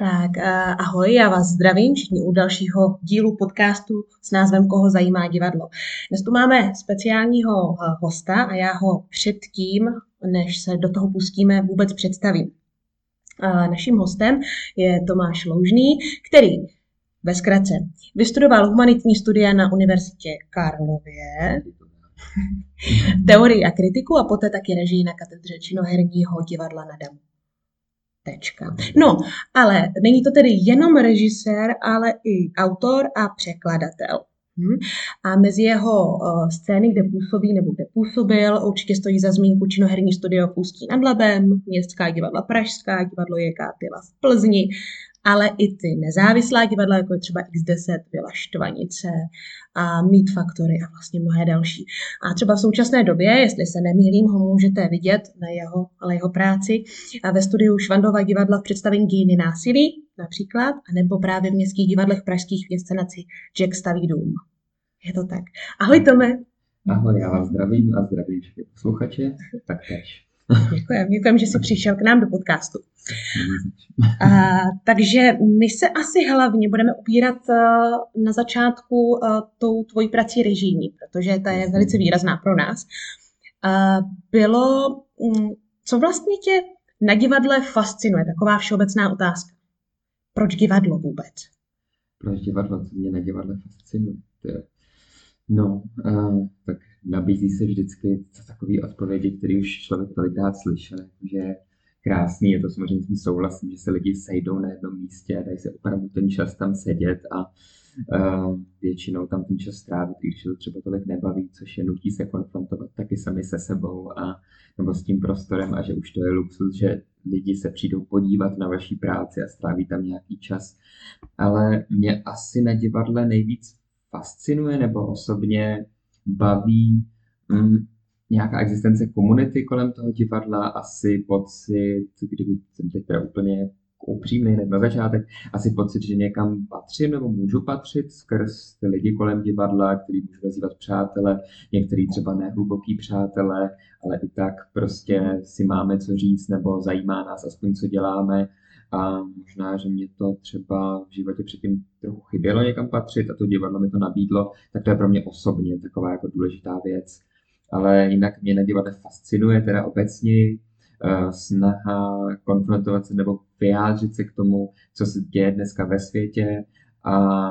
Tak uh, ahoj, já vás zdravím všichni u dalšího dílu podcastu s názvem Koho zajímá divadlo. Dnes tu máme speciálního uh, hosta a já ho předtím, než se do toho pustíme, vůbec představím. Uh, naším hostem je Tomáš Loužný, který ve zkratce vystudoval humanitní studia na Univerzitě Karlově, teorii a kritiku a poté taky režii na katedře činoherního divadla na Damu. Tečka. No, ale není to tedy jenom režisér, ale i autor a překladatel. Hm? A mezi jeho uh, scény, kde působí nebo kde působil, určitě stojí za zmínku činoherní studio v Ústí nad Labem, Městská divadla Pražská, divadlo JK Tyla v Plzni, ale i ty nezávislá divadla, jako je třeba X10, Vila Štvanice a Meat Factory a vlastně mnohé další. A třeba v současné době, jestli se nemýlím, ho můžete vidět na jeho, ale jeho práci a ve studiu Švandova divadla v představení Gíny násilí například, anebo právě v městských divadlech pražských v inscenaci Jack staví dům. Je to tak. Ahoj Tome. Ahoj, já vás zdravím a zdravím všechny posluchače, tak tež. Děkujem, děkujem, že jsi přišel k nám do podcastu. A, takže my se asi hlavně budeme upírat uh, na začátku uh, tou tvojí prací režijní, protože ta je velice výrazná pro nás. Uh, bylo, um, co vlastně tě na divadle fascinuje? Taková všeobecná otázka. Proč divadlo vůbec? Proč divadlo? Co mě na divadle fascinuje? No, uh, tak nabízí se vždycky takové odpovědi, které už člověk tolikrát slyšel, že krásný, je to samozřejmě tím souhlasím, že se lidi sejdou na jednom místě a dají se opravdu ten čas tam sedět a uh, většinou tam ten čas strávit, když to třeba tolik nebaví, což je nutí se konfrontovat taky sami se sebou a nebo s tím prostorem a že už to je luxus, že lidi se přijdou podívat na vaší práci a stráví tam nějaký čas. Ale mě asi na divadle nejvíc fascinuje nebo osobně baví mm, nějaká existence komunity kolem toho divadla, asi pocit, kdyby jsem teď teda úplně upřímný hned na začátek, asi pocit, že někam patřím nebo můžu patřit skrz ty lidi kolem divadla, který můžu nazývat přátelé, některý třeba nehluboký přátelé, ale i tak prostě si máme co říct nebo zajímá nás aspoň, co děláme a možná, že mě to třeba v životě předtím trochu chybělo někam patřit a to divadlo mi to nabídlo, tak to je pro mě osobně taková jako důležitá věc. Ale jinak mě na divadle fascinuje teda obecně uh, snaha konfrontovat se nebo vyjádřit se k tomu, co se děje dneska ve světě a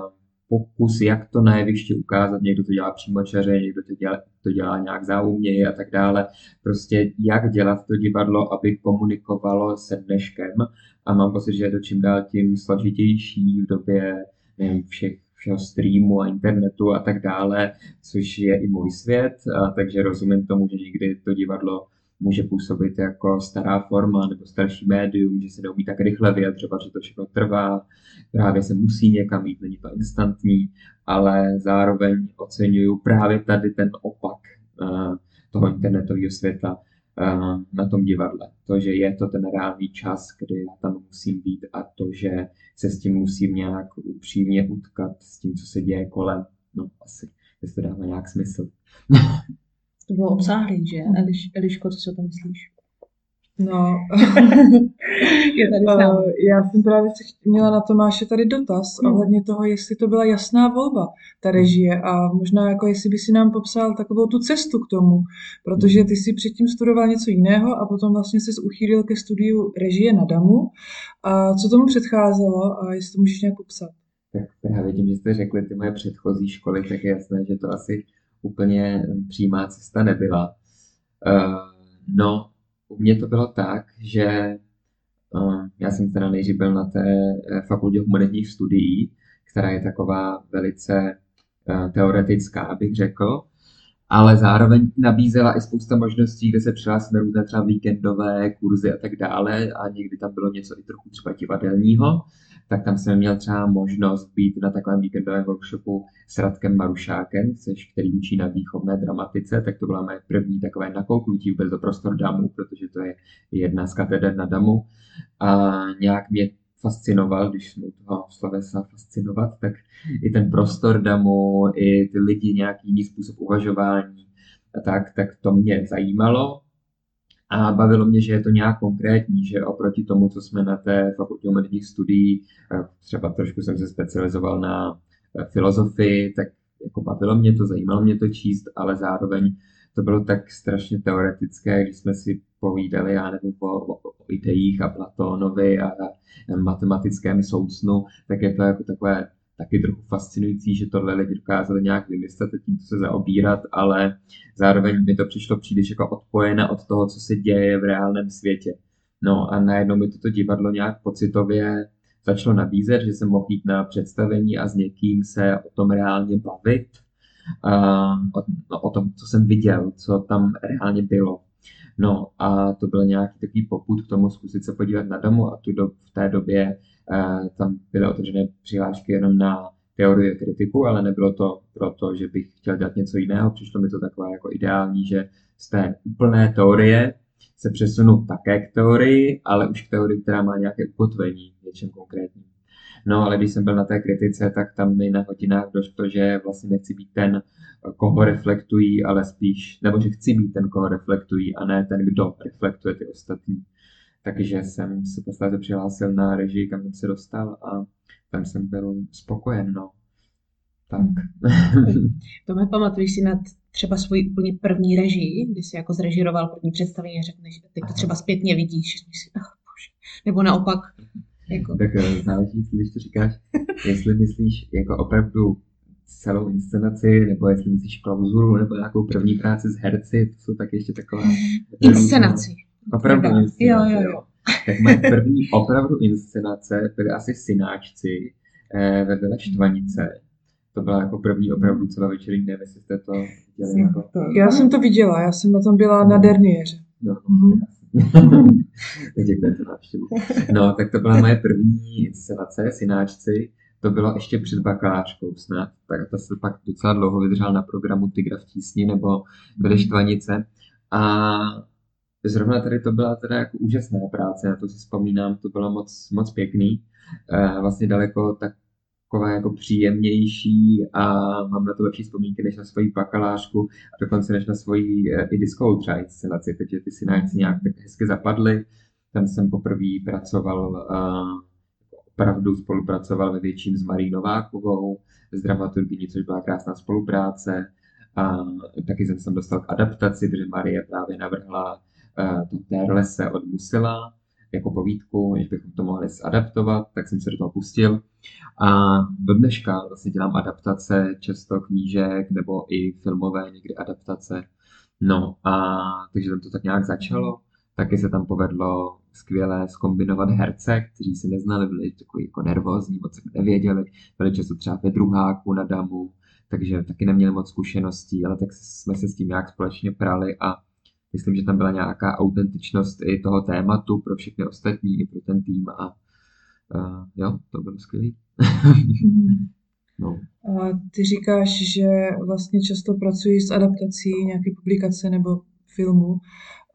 pokus, jak to na jevišti ukázat. Někdo to dělá čaře, někdo to dělá, to dělá nějak záuměji a tak dále. Prostě jak dělat to divadlo, aby komunikovalo se dneškem. A mám pocit, že je to čím dál tím složitější v době nevím, všech všeho streamu a internetu a tak dále, což je i můj svět, a takže rozumím tomu, že někdy to divadlo může působit jako stará forma nebo starší médium, že se neumí tak rychle vyjadřovat, že to všechno trvá, právě se musí někam jít, není to instantní, ale zároveň oceňuju právě tady ten opak uh, toho internetového světa uh, na tom divadle. To, že je to ten reálný čas, kdy já tam musím být a to, že se s tím musím nějak upřímně utkat s tím, co se děje kolem. No asi, jestli to dává nějak smysl. To bylo obsáhlý, že? Eliš, Eliško, co si o tom myslíš? No, je tady uh, já jsem právě měla na Tomáše tady dotaz hmm. ohledně toho, jestli to byla jasná volba, ta režie a možná jako jestli by si nám popsal takovou tu cestu k tomu, protože ty si předtím studoval něco jiného a potom vlastně se uchýlil ke studiu režie na DAMu. A co tomu předcházelo a jestli to můžeš nějak popsat? Tak právě tím, že jste řekli ty moje předchozí školy, tak je jasné, že to asi úplně přímá cesta nebyla. Uh, no, u mě to bylo tak, že uh, já jsem teda nejdřív byl na té eh, fakultě humanitních studií, která je taková velice teoretická, abych řekl, ale zároveň nabízela i spousta možností, kde se přihlásit na různé třeba víkendové kurzy a tak dále a někdy tam bylo něco i trochu třeba divadelního tak tam jsem měl třeba možnost být na takovém víkendovém workshopu s Radkem Marušákem, což, který učí na výchovné dramatice, tak to byla moje první takové nakouknutí vůbec do prostor DAMu, protože to je jedna z kateder na DAMu. A nějak mě fascinoval, když jsme toho slovesa fascinovat, tak i ten prostor DAMu, i ty lidi, nějaký jiný způsob uvažování a tak, tak to mě zajímalo. A bavilo mě, že je to nějak konkrétní, že oproti tomu, co jsme na té fakultě humanitních studií, eh, třeba trošku jsem se specializoval na eh, filozofii, tak jako bavilo mě to, zajímalo mě to číst, ale zároveň to bylo tak strašně teoretické, když jsme si povídali, já nevím, o, o, o ideích a Platónovi a, a matematickém soucnu, tak je to jako takové taky trochu fascinující, že tohle lidi dokázali nějak vymyslet a tímto se zaobírat, ale zároveň mi to přišlo příliš jako odpojené od toho, co se děje v reálném světě. No a najednou mi toto divadlo nějak pocitově začalo nabízet, že jsem mohl jít na představení a s někým se o tom reálně bavit, uh, o, no, o tom, co jsem viděl, co tam reálně bylo. No a to byl nějaký takový poput k tomu zkusit se podívat na domu a tu do, v té době tam byly otevřené přihlášky jenom na teorie kritiku, ale nebylo to proto, že bych chtěl dělat něco jiného. Přišlo mi to takové jako ideální, že z té úplné teorie se přesunu také k teorii, ale už k teorii, která má nějaké ukotvení něčem konkrétním. No ale když jsem byl na té kritice, tak tam mi na hodinách došlo, že vlastně nechci být ten, koho reflektují, ale spíš, nebo že chci být ten, koho reflektují, a ne ten, kdo reflektuje ty ostatní. Takže jsem se posledně přihlásil na režii, kam jsem se dostal a tam jsem byl spokojen, no. Tak. to mi pamatuješ si na třeba svoji úplně první režii, kdy jsi jako zrežiroval první představení a řekneš, teď to třeba zpětně vidíš, si, bože. nebo naopak. Jako. Tak eh, záleží, když to říkáš, jestli myslíš jako opravdu celou inscenaci, nebo jestli myslíš klauzuru, nebo nějakou první práci s herci, to jsou tak ještě takové... Inscenaci. Opravdu inscenaci, jo, jo, jo. Tak moje první opravdu inscenace byly asi Synáčci eh, ve Vile Štvanice to byla jako první opravdu celovečerní, nevím, jestli jste to viděli. Jako... Já jsem to viděla, já jsem na tom byla na Dernieře. No, mm-hmm. Děkuji za návštěvu. No, tak to byla moje první inscenace, Synáčci. To bylo ještě před bakalářkou snad, tak to se pak docela dlouho vydržel na programu Tygra v tísni nebo byly štvanice. A zrovna tady to byla teda jako úžasná práce, na to si vzpomínám, to bylo moc, moc pěkný. E, vlastně daleko tak takové jako příjemnější a mám na to lepší vzpomínky než na svoji bakalářku a dokonce než na svoji eh, i diskovou třeba inscenaci, protože ty synáčci nějak tak hezky zapadly. Tam jsem poprvé pracoval, uh, opravdu spolupracoval ve větším s Marí Novákovou, s dramaturgyní, což byla krásná spolupráce. A taky jsem se dostal k adaptaci, protože Marie právě navrhla uh, to Terlese od Musila, jako povídku, než bychom to mohli zadaptovat, tak jsem se do toho pustil. A do dneška vlastně dělám adaptace často knížek nebo i filmové někdy adaptace. No a takže tam to tak nějak začalo. Taky se tam povedlo skvěle skombinovat herce, kteří se neznali, byli takový jako nervózní, moc se nevěděli, byli často třeba ve druháku na damu, takže taky neměli moc zkušeností, ale tak jsme se s tím nějak společně prali a myslím, že tam byla nějaká autentičnost i toho tématu pro všechny ostatní, i pro ten tým a uh, jo, to bylo skvělé. no. A ty říkáš, že vlastně často pracuji s adaptací nějaké publikace nebo filmu.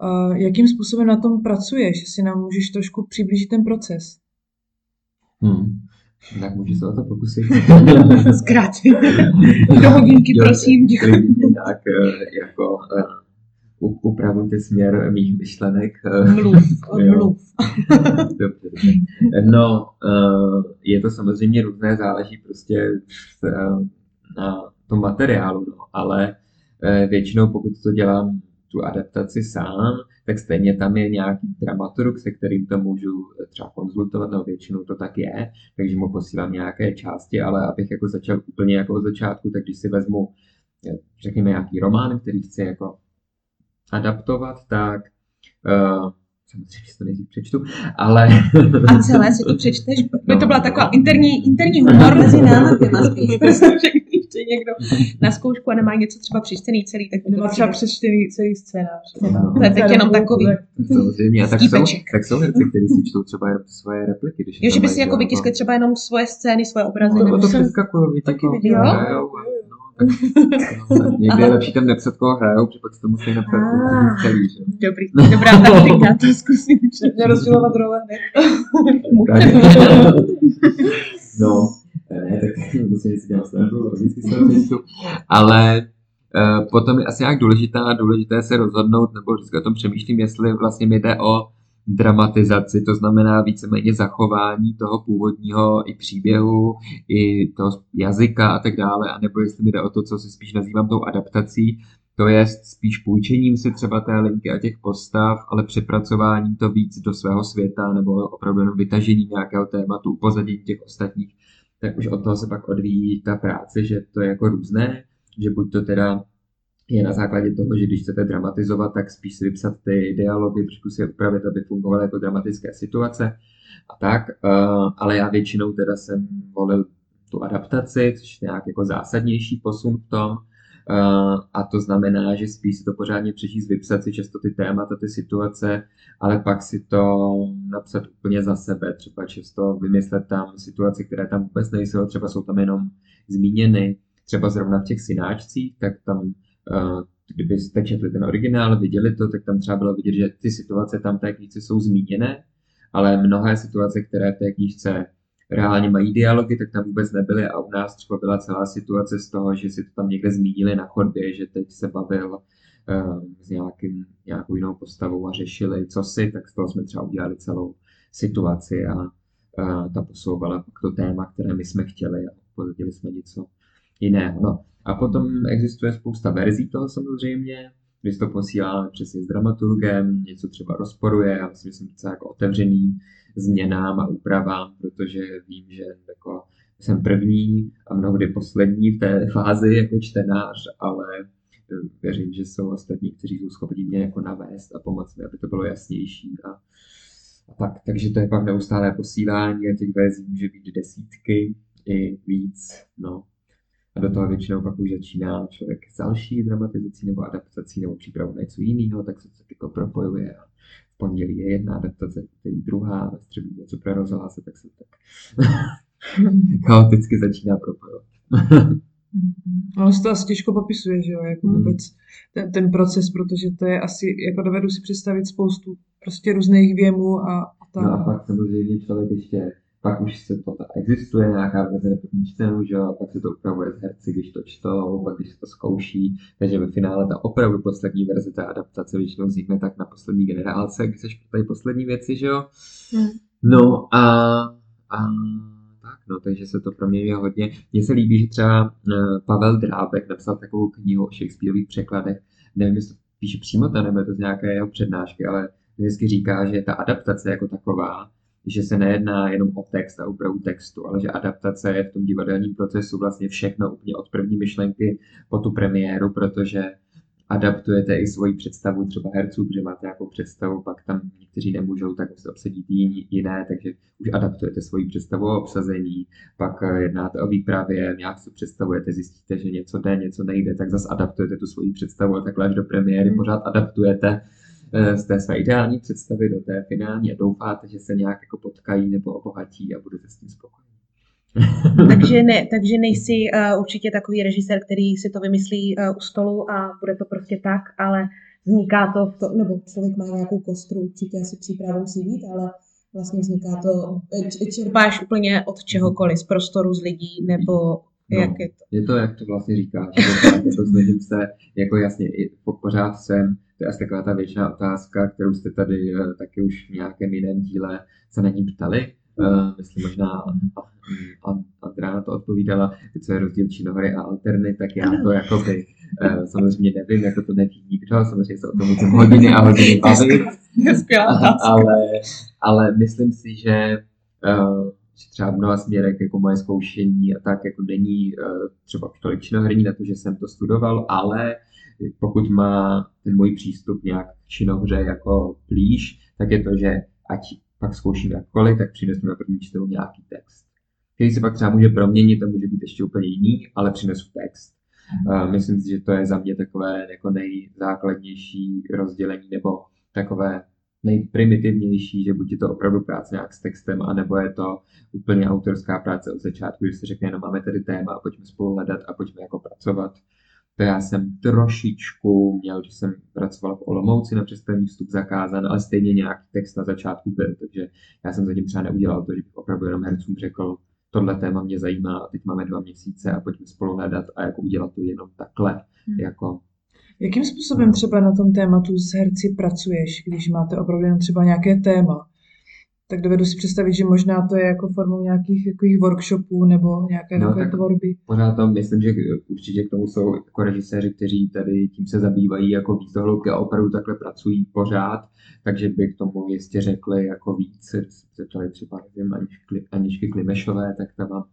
A jakým způsobem na tom pracuješ? Jestli nám můžeš trošku přiblížit ten proces? Hmm. Tak můžu se o to pokusit. Zkrátit. Do hodinky, prosím. Děkuji. Nějak eh, jako uh, upravujte směr mých myšlenek. Mluv, mluv. dobře. No, eh, je to samozřejmě různé, záleží prostě eh, na tom materiálu, no, ale eh, většinou pokud to dělám tu adaptaci sám, tak stejně tam je nějaký dramaturg, se kterým to můžu třeba konzultovat, no většinou to tak je, takže mu posílám nějaké části, ale abych jako začal úplně jako od začátku, tak když si vezmu řekněme nějaký román, který chci jako adaptovat, tak uh, samozřejmě si to nejdřív přečtu, ale... A celé si to přečteš? By no, to byla taková interní, interní humor mezi námi, protože když někdo na zkoušku a nemá něco třeba přečtený celý, tak to třeba přečtený celý scénář. No, to je teď jenom takový. Samozřejmě, a tak jsou, tak jsou herci, kteří si čtou třeba svoje repliky. Když jo, že by si jako vytiskli třeba jenom svoje scény, svoje obrazy. No, to přeskakují, taky jo? No, někdy je lepší tam nepsat, koho hrajou, protože pak si to musí napsat ah, celý, že? Dobrý, dobrá taktika, to zkusím. Mě rozdělovat role No, ne, tak musím si dělat snahu, vždycky se Ale Uh, potom je asi nějak důležitá, důležité se rozhodnout, nebo vždycky o tom přemýšlím, jestli vlastně mi jde o dramatizaci, to znamená víceméně zachování toho původního i příběhu, i toho jazyka a tak dále, anebo jestli mi jde o to, co si spíš nazývám tou adaptací, to je spíš půjčením si třeba té linky a těch postav, ale přepracováním to víc do svého světa nebo opravdu jenom vytažením nějakého tématu, upozaděním těch ostatních, tak už od toho se pak odvíjí ta práce, že to je jako různé, že buď to teda je na základě toho, že když chcete dramatizovat, tak spíš si vypsat ty dialogy, trošku si upravit, aby fungovaly jako dramatické situace. A tak, eh, ale já většinou teda jsem volil tu adaptaci, což je nějak jako zásadnější posun v tom, eh, a to znamená, že spíš si to pořádně přečíst, vypsat si často ty témata, ty situace, ale pak si to napsat úplně za sebe, třeba často vymyslet tam situace, které tam vůbec nejsou, třeba jsou tam jenom zmíněny, třeba zrovna v těch synáčcích, tak tam kdybyste četli ten originál, viděli to, tak tam třeba bylo vidět, že ty situace tam té knížce jsou zmíněné, ale mnohé situace, které v té knížce reálně mají dialogy, tak tam vůbec nebyly a u nás třeba byla celá situace z toho, že si to tam někde zmínili na chodbě, že teď se bavil uh, s nějakým, nějakou jinou postavou a řešili co si, tak z toho jsme třeba udělali celou situaci a uh, ta posouvala pak to téma, které my jsme chtěli a pozděli jsme něco jiného. No, a potom existuje spousta verzí toho samozřejmě, když to posíláme přesně s dramaturgem, něco třeba rozporuje, já myslím, že jsem docela jako otevřený změnám a úpravám, protože vím, že jako jsem první a mnohdy poslední v té fázi jako čtenář, ale věřím, že jsou ostatní, kteří jsou schopni mě jako navést a pomoct mi, aby to bylo jasnější. A, a tak, takže to je pak neustálé posílání a těch verzí může být desítky i víc. No. A do toho většinou pak už začíná člověk s další dramatizací nebo adaptací nebo přípravou na něco jiného, tak se to jako propojuje. A v pondělí je jedna adaptace, v úterý druhá, ve středu něco pro rozhlase, tak se tak chaoticky začíná propojovat. Ale se to asi těžko popisuje, že jo, jako hmm. vůbec ten, ten proces, protože to je asi, jako dovedu si představit spoustu prostě různých věmů a, a tak. No a pak samozřejmě člověk ještě pak už se to existuje nějaká verze první čtenou, že jo, pak se to upravuje z herci, když to čtou, pak když se to zkouší, takže ve finále ta opravdu poslední verze té adaptace většinou vznikne tak na poslední generálce, když se škrtají poslední věci, že jo. Hmm. No a, a tak, no, takže se to proměňuje hodně. Mně se líbí, že třeba uh, Pavel Drábek napsal takovou knihu o Shakespeareových překladech, nevím, jestli to píše přímo tam, nebo je to z nějaké jeho přednášky, ale vždycky říká, že ta adaptace jako taková že se nejedná jenom o text a úpravu textu, ale že adaptace je v tom divadelním procesu vlastně všechno úplně od první myšlenky po tu premiéru, protože adaptujete i svoji představu třeba herců, protože máte nějakou představu, pak tam někteří nemůžou, tak se obsadí jiné, takže už adaptujete svoji představu o obsazení, pak eh, jednáte o výpravě, nějak si představujete, zjistíte, že něco jde, něco nejde, tak zase adaptujete tu svoji představu a takhle až do premiéry mm. pořád adaptujete z té své ideální představy do té finální a doufáte, že se nějak jako potkají nebo obohatí a budete s tím spokojení. takže, ne, takže nejsi uh, určitě takový režisér, který si to vymyslí uh, u stolu a bude to prostě tak, ale vzniká to, v to nebo člověk má nějakou kostru, určitě asi přípravu musí být, ale vlastně vzniká to, čerpáš úplně od čehokoliv, z prostoru, z lidí, nebo No, jak je to? Je to, jak to vlastně říkáš. to snažím se, jako jasně, pořád jsem to je asi taková ta většiná otázka, kterou jste tady uh, taky už v nějakém jiném díle se na ní ptali. Uh, myslím možná Andrá na to odpovídala, co je rozdíl činohry a alterny, tak já to jako by uh, samozřejmě nevím, jako to neví nikdo, samozřejmě se o tom můžeme hodiny a hodiny bavit, ale, ale myslím si, že uh, že třeba v mnoha směrech jako moje zkoušení a tak jako není uh, třeba tolik činoherní na to, že jsem to studoval, ale pokud má ten můj přístup nějak k činohře jako blíž, tak je to, že ať pak zkouším jakkoliv, tak přinesu na první čtení nějaký text, který se pak třeba může proměnit a může být ještě úplně jiný, ale přinesu text. Uh, myslím si, že to je za mě takové jako nejzákladnější rozdělení nebo takové nejprimitivnější, že buď je to opravdu práce nějak s textem, anebo je to úplně autorská práce od začátku, že se řekne, no máme tady téma a pojďme spolu hledat a pojďme jako pracovat to já jsem trošičku měl, že jsem pracoval v Olomouci na představení vstup zakázán, ale stejně nějaký text na začátku byl, takže já jsem zatím třeba neudělal to, že bych opravdu jenom hercům řekl, tohle téma mě zajímá a teď máme dva měsíce a pojďme spolu hledat a jako udělat to jenom takhle. Hmm. Jako, Jakým způsobem třeba na tom tématu s herci pracuješ, když máte opravdu jenom třeba nějaké téma? Tak dovedu si představit, že možná to je jako formou nějakých takových workshopů nebo nějaké no, takové tvorby. Pořád tam myslím, že určitě k tomu jsou jako režiséři, kteří tady tím se zabývají jako víc dohloubky a opravdu takhle pracují pořád, takže by k tomu jistě řekli jako víc, zeptali třeba nevím, Aničky, Aničky Klimešové, tak ta vám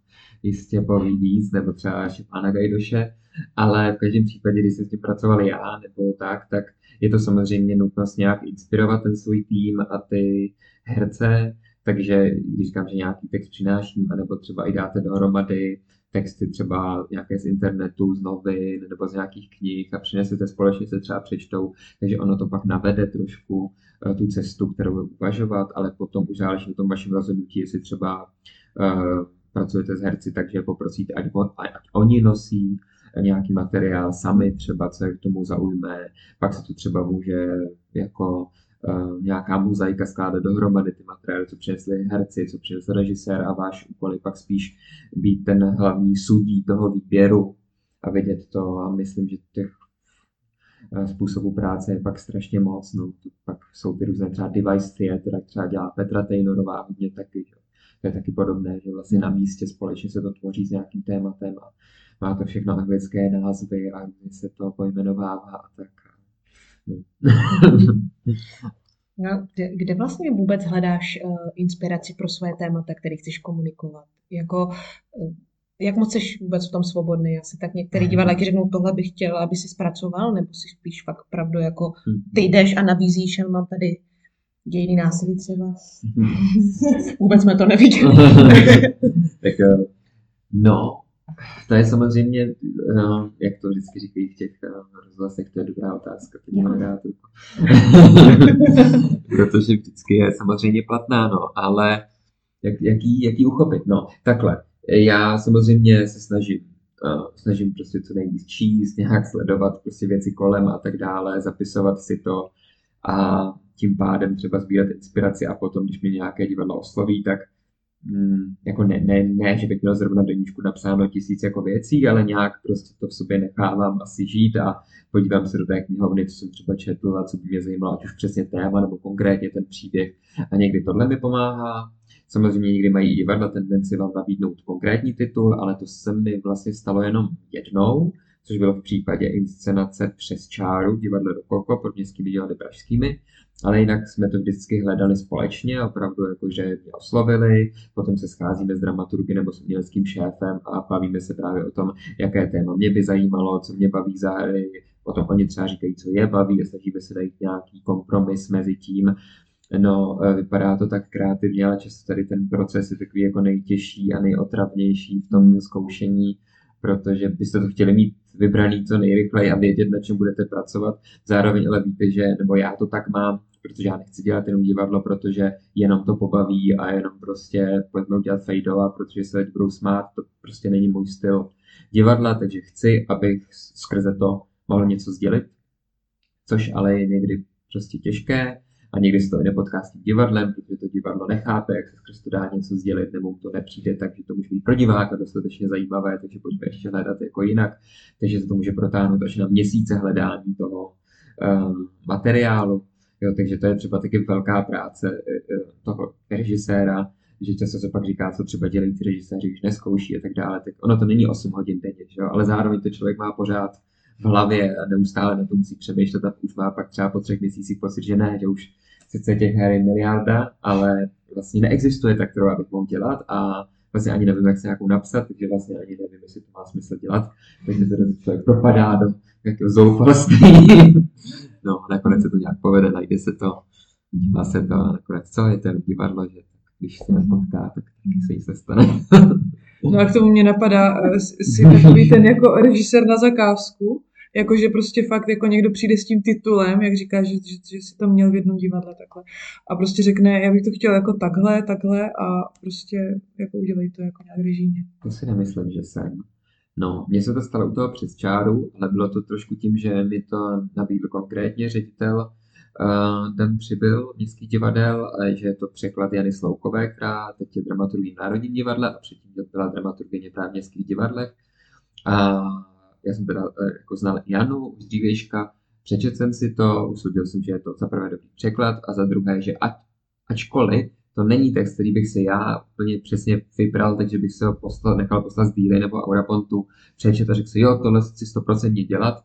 jistě poví víc, nebo třeba Šepána Gajdoše, ale v každém případě, když jsem s tím pracoval já, nebo tak, tak je to samozřejmě nutnost nějak inspirovat ten svůj tým a ty herce, takže když říkám, že nějaký text přináším, anebo třeba i dáte dohromady texty třeba nějaké z internetu, z novin nebo z nějakých knih a přinesete společně se třeba přečtou, takže ono to pak navede trošku uh, tu cestu, kterou uvažovat, ale potom už záleží na tom vašem rozhodnutí, jestli třeba uh, pracujete s herci, takže poprosíte, ať, ať, ať oni nosí nějaký materiál sami třeba, co je k tomu zaujme, pak se to třeba může jako uh, nějaká mozaika skládat dohromady ty materiály, co přinesli herci, co přinesl režisér a váš úkol je pak spíš být ten hlavní sudí toho výběru a vidět to a myslím, že těch uh, způsobů práce je pak strašně moc, no, pak jsou ty různé třeba device theater, tak třeba dělá Petra Taylorová hodně taky, že? to je taky podobné, že vlastně na místě společně se to tvoří s nějakým tématem a má to všechno anglické názvy a se to pojmenovává a tak. No. Kde, kde vlastně vůbec hledáš uh, inspiraci pro své témata, které chceš komunikovat? Jako, uh, jak moc jsi vůbec v tom svobodný? Asi tak některý diváci řeknou, tohle bych chtěl, aby si zpracoval, nebo si spíš fakt opravdu jako hmm. ty jdeš a nabízíš, a mám tady dějiny násilí třeba. Hmm. vůbec jsme to neviděli. tak, uh, no, to je samozřejmě, no, jak to vždycky říkají v těch uh, rozhlasech, to je dobrá otázka, teď no. moderátorku. Protože vždycky je samozřejmě platná, no, ale jak, jaký, jaký uchopit? No, takhle, já samozřejmě se snažím, uh, snažím prostě co nejvíc číst, nějak sledovat prostě věci kolem a tak dále, zapisovat si to a tím pádem třeba sbírat inspiraci a potom, když mě nějaké divadlo osloví, tak mm, jako ne, ne, ne, že bych měl zrovna do níčku napsáno tisíc jako věcí, ale nějak prostě to v sobě nechávám asi žít a podívám se do té knihovny, co jsem třeba četl a co by mě zajímalo, ať už přesně téma nebo konkrétně ten příběh. A někdy tohle mi pomáhá. Samozřejmě někdy mají divadla tendenci vám nabídnout konkrétní titul, ale to se mi vlastně stalo jenom jednou, což bylo v případě inscenace přes čáru divadlo do Koko pod městskými divadly pražskými, ale jinak jsme to vždycky hledali společně, opravdu jakože mě oslovili, potom se scházíme s dramaturgy nebo s uměleckým šéfem a bavíme se právě o tom, jaké téma mě by zajímalo, co mě baví za hry, potom oni třeba říkají, co je baví a snažíme se najít nějaký kompromis mezi tím, No, vypadá to tak kreativně, ale často tady ten proces je takový jako nejtěžší a nejotravnější v tom zkoušení protože byste to chtěli mít vybraný co nejrychleji a vědět, na čem budete pracovat. Zároveň ale víte, že, nebo já to tak mám, protože já nechci dělat jenom divadlo, protože jenom to pobaví a jenom prostě pojďme udělat fejdova, protože se budou smát, to prostě není můj styl divadla, takže chci, abych skrze to mohl něco sdělit, což ale je někdy prostě těžké a někdy se to nepotká s tím divadlem, protože to divadlo nechápe, jak se skrz to dá něco sdělit, nebo to nepřijde, takže to může být pro diváka dostatečně zajímavé, takže pojďme ještě hledat jako jinak, takže se to může protáhnout až na měsíce hledání toho um, materiálu. Jo, takže to je třeba taky velká práce e, e, toho režiséra, že často se pak říká, co třeba dělají ty režiséři, když neskouší a tak dále. Tak ono to není 8 hodin denně, že jo? ale zároveň to člověk má pořád v hlavě a neustále na to musí přemýšlet a už má pak třeba po třech měsících pocit, že ne, že už sice těch her je miliarda, ale vlastně neexistuje tak, kterou abych mohl dělat a vlastně ani nevím, jak se nějakou napsat, takže vlastně ani nevím, jestli to má smysl dělat, takže se člověk propadá do nějakého zoufalství. no, nakonec se to nějak povede, najde se to, dělá se to a nakonec co je ten divadlo, že když se nepotká, tak se nic nestane. no a k tomu mě napadá, eh, si takový ten jako režisér na zakázku, Jakože prostě fakt jako někdo přijde s tím titulem, jak říká, že, že, že si to měl v jednom divadle takhle. A prostě řekne, já bych to chtěl jako takhle, takhle a prostě jako udělej to jako nějak režijně. To si nemyslím, že jsem. No, mně se to stalo u toho přes čáru, ale bylo to trošku tím, že mi to nabídl konkrétně ředitel ten přibyl městských divadel, že je to překlad Jany Sloukové, která teď je dramaturgii v Národním divadle a předtím byla dramaturgině právě v městských divadlech. A já jsem teda jako znal Janu už dřívějška, přečetl jsem si to, usoudil jsem, že je to za prvé dobrý překlad a za druhé, že ať, ačkoliv to není text, který bych si já úplně přesně vybral, takže bych se ho poslal, nechal poslat z Díly nebo Aurapontu, přečet a řekl si, jo, tohle chci 100% dělat,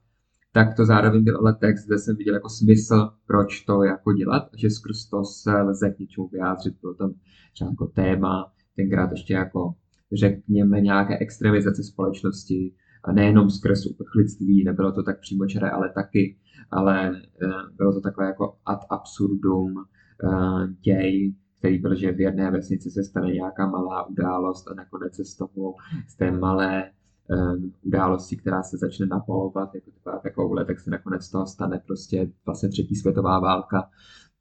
tak to zároveň byl ale text, kde jsem viděl jako smysl, proč to jako dělat, a že skrz to se lze k něčemu vyjádřit, bylo tam třeba jako téma, tenkrát ještě jako řekněme nějaké extremizace společnosti, a nejenom skrz uprchlictví, nebylo to tak přímočaré, ale taky, ale eh, bylo to takové jako ad absurdum eh, děj, který byl, že v jedné vesnici se stane nějaká malá událost a nakonec se z toho, z té malé um, události, která se začne napolovat, jako taková takovouhle, tak se nakonec z toho stane prostě vlastně třetí světová válka.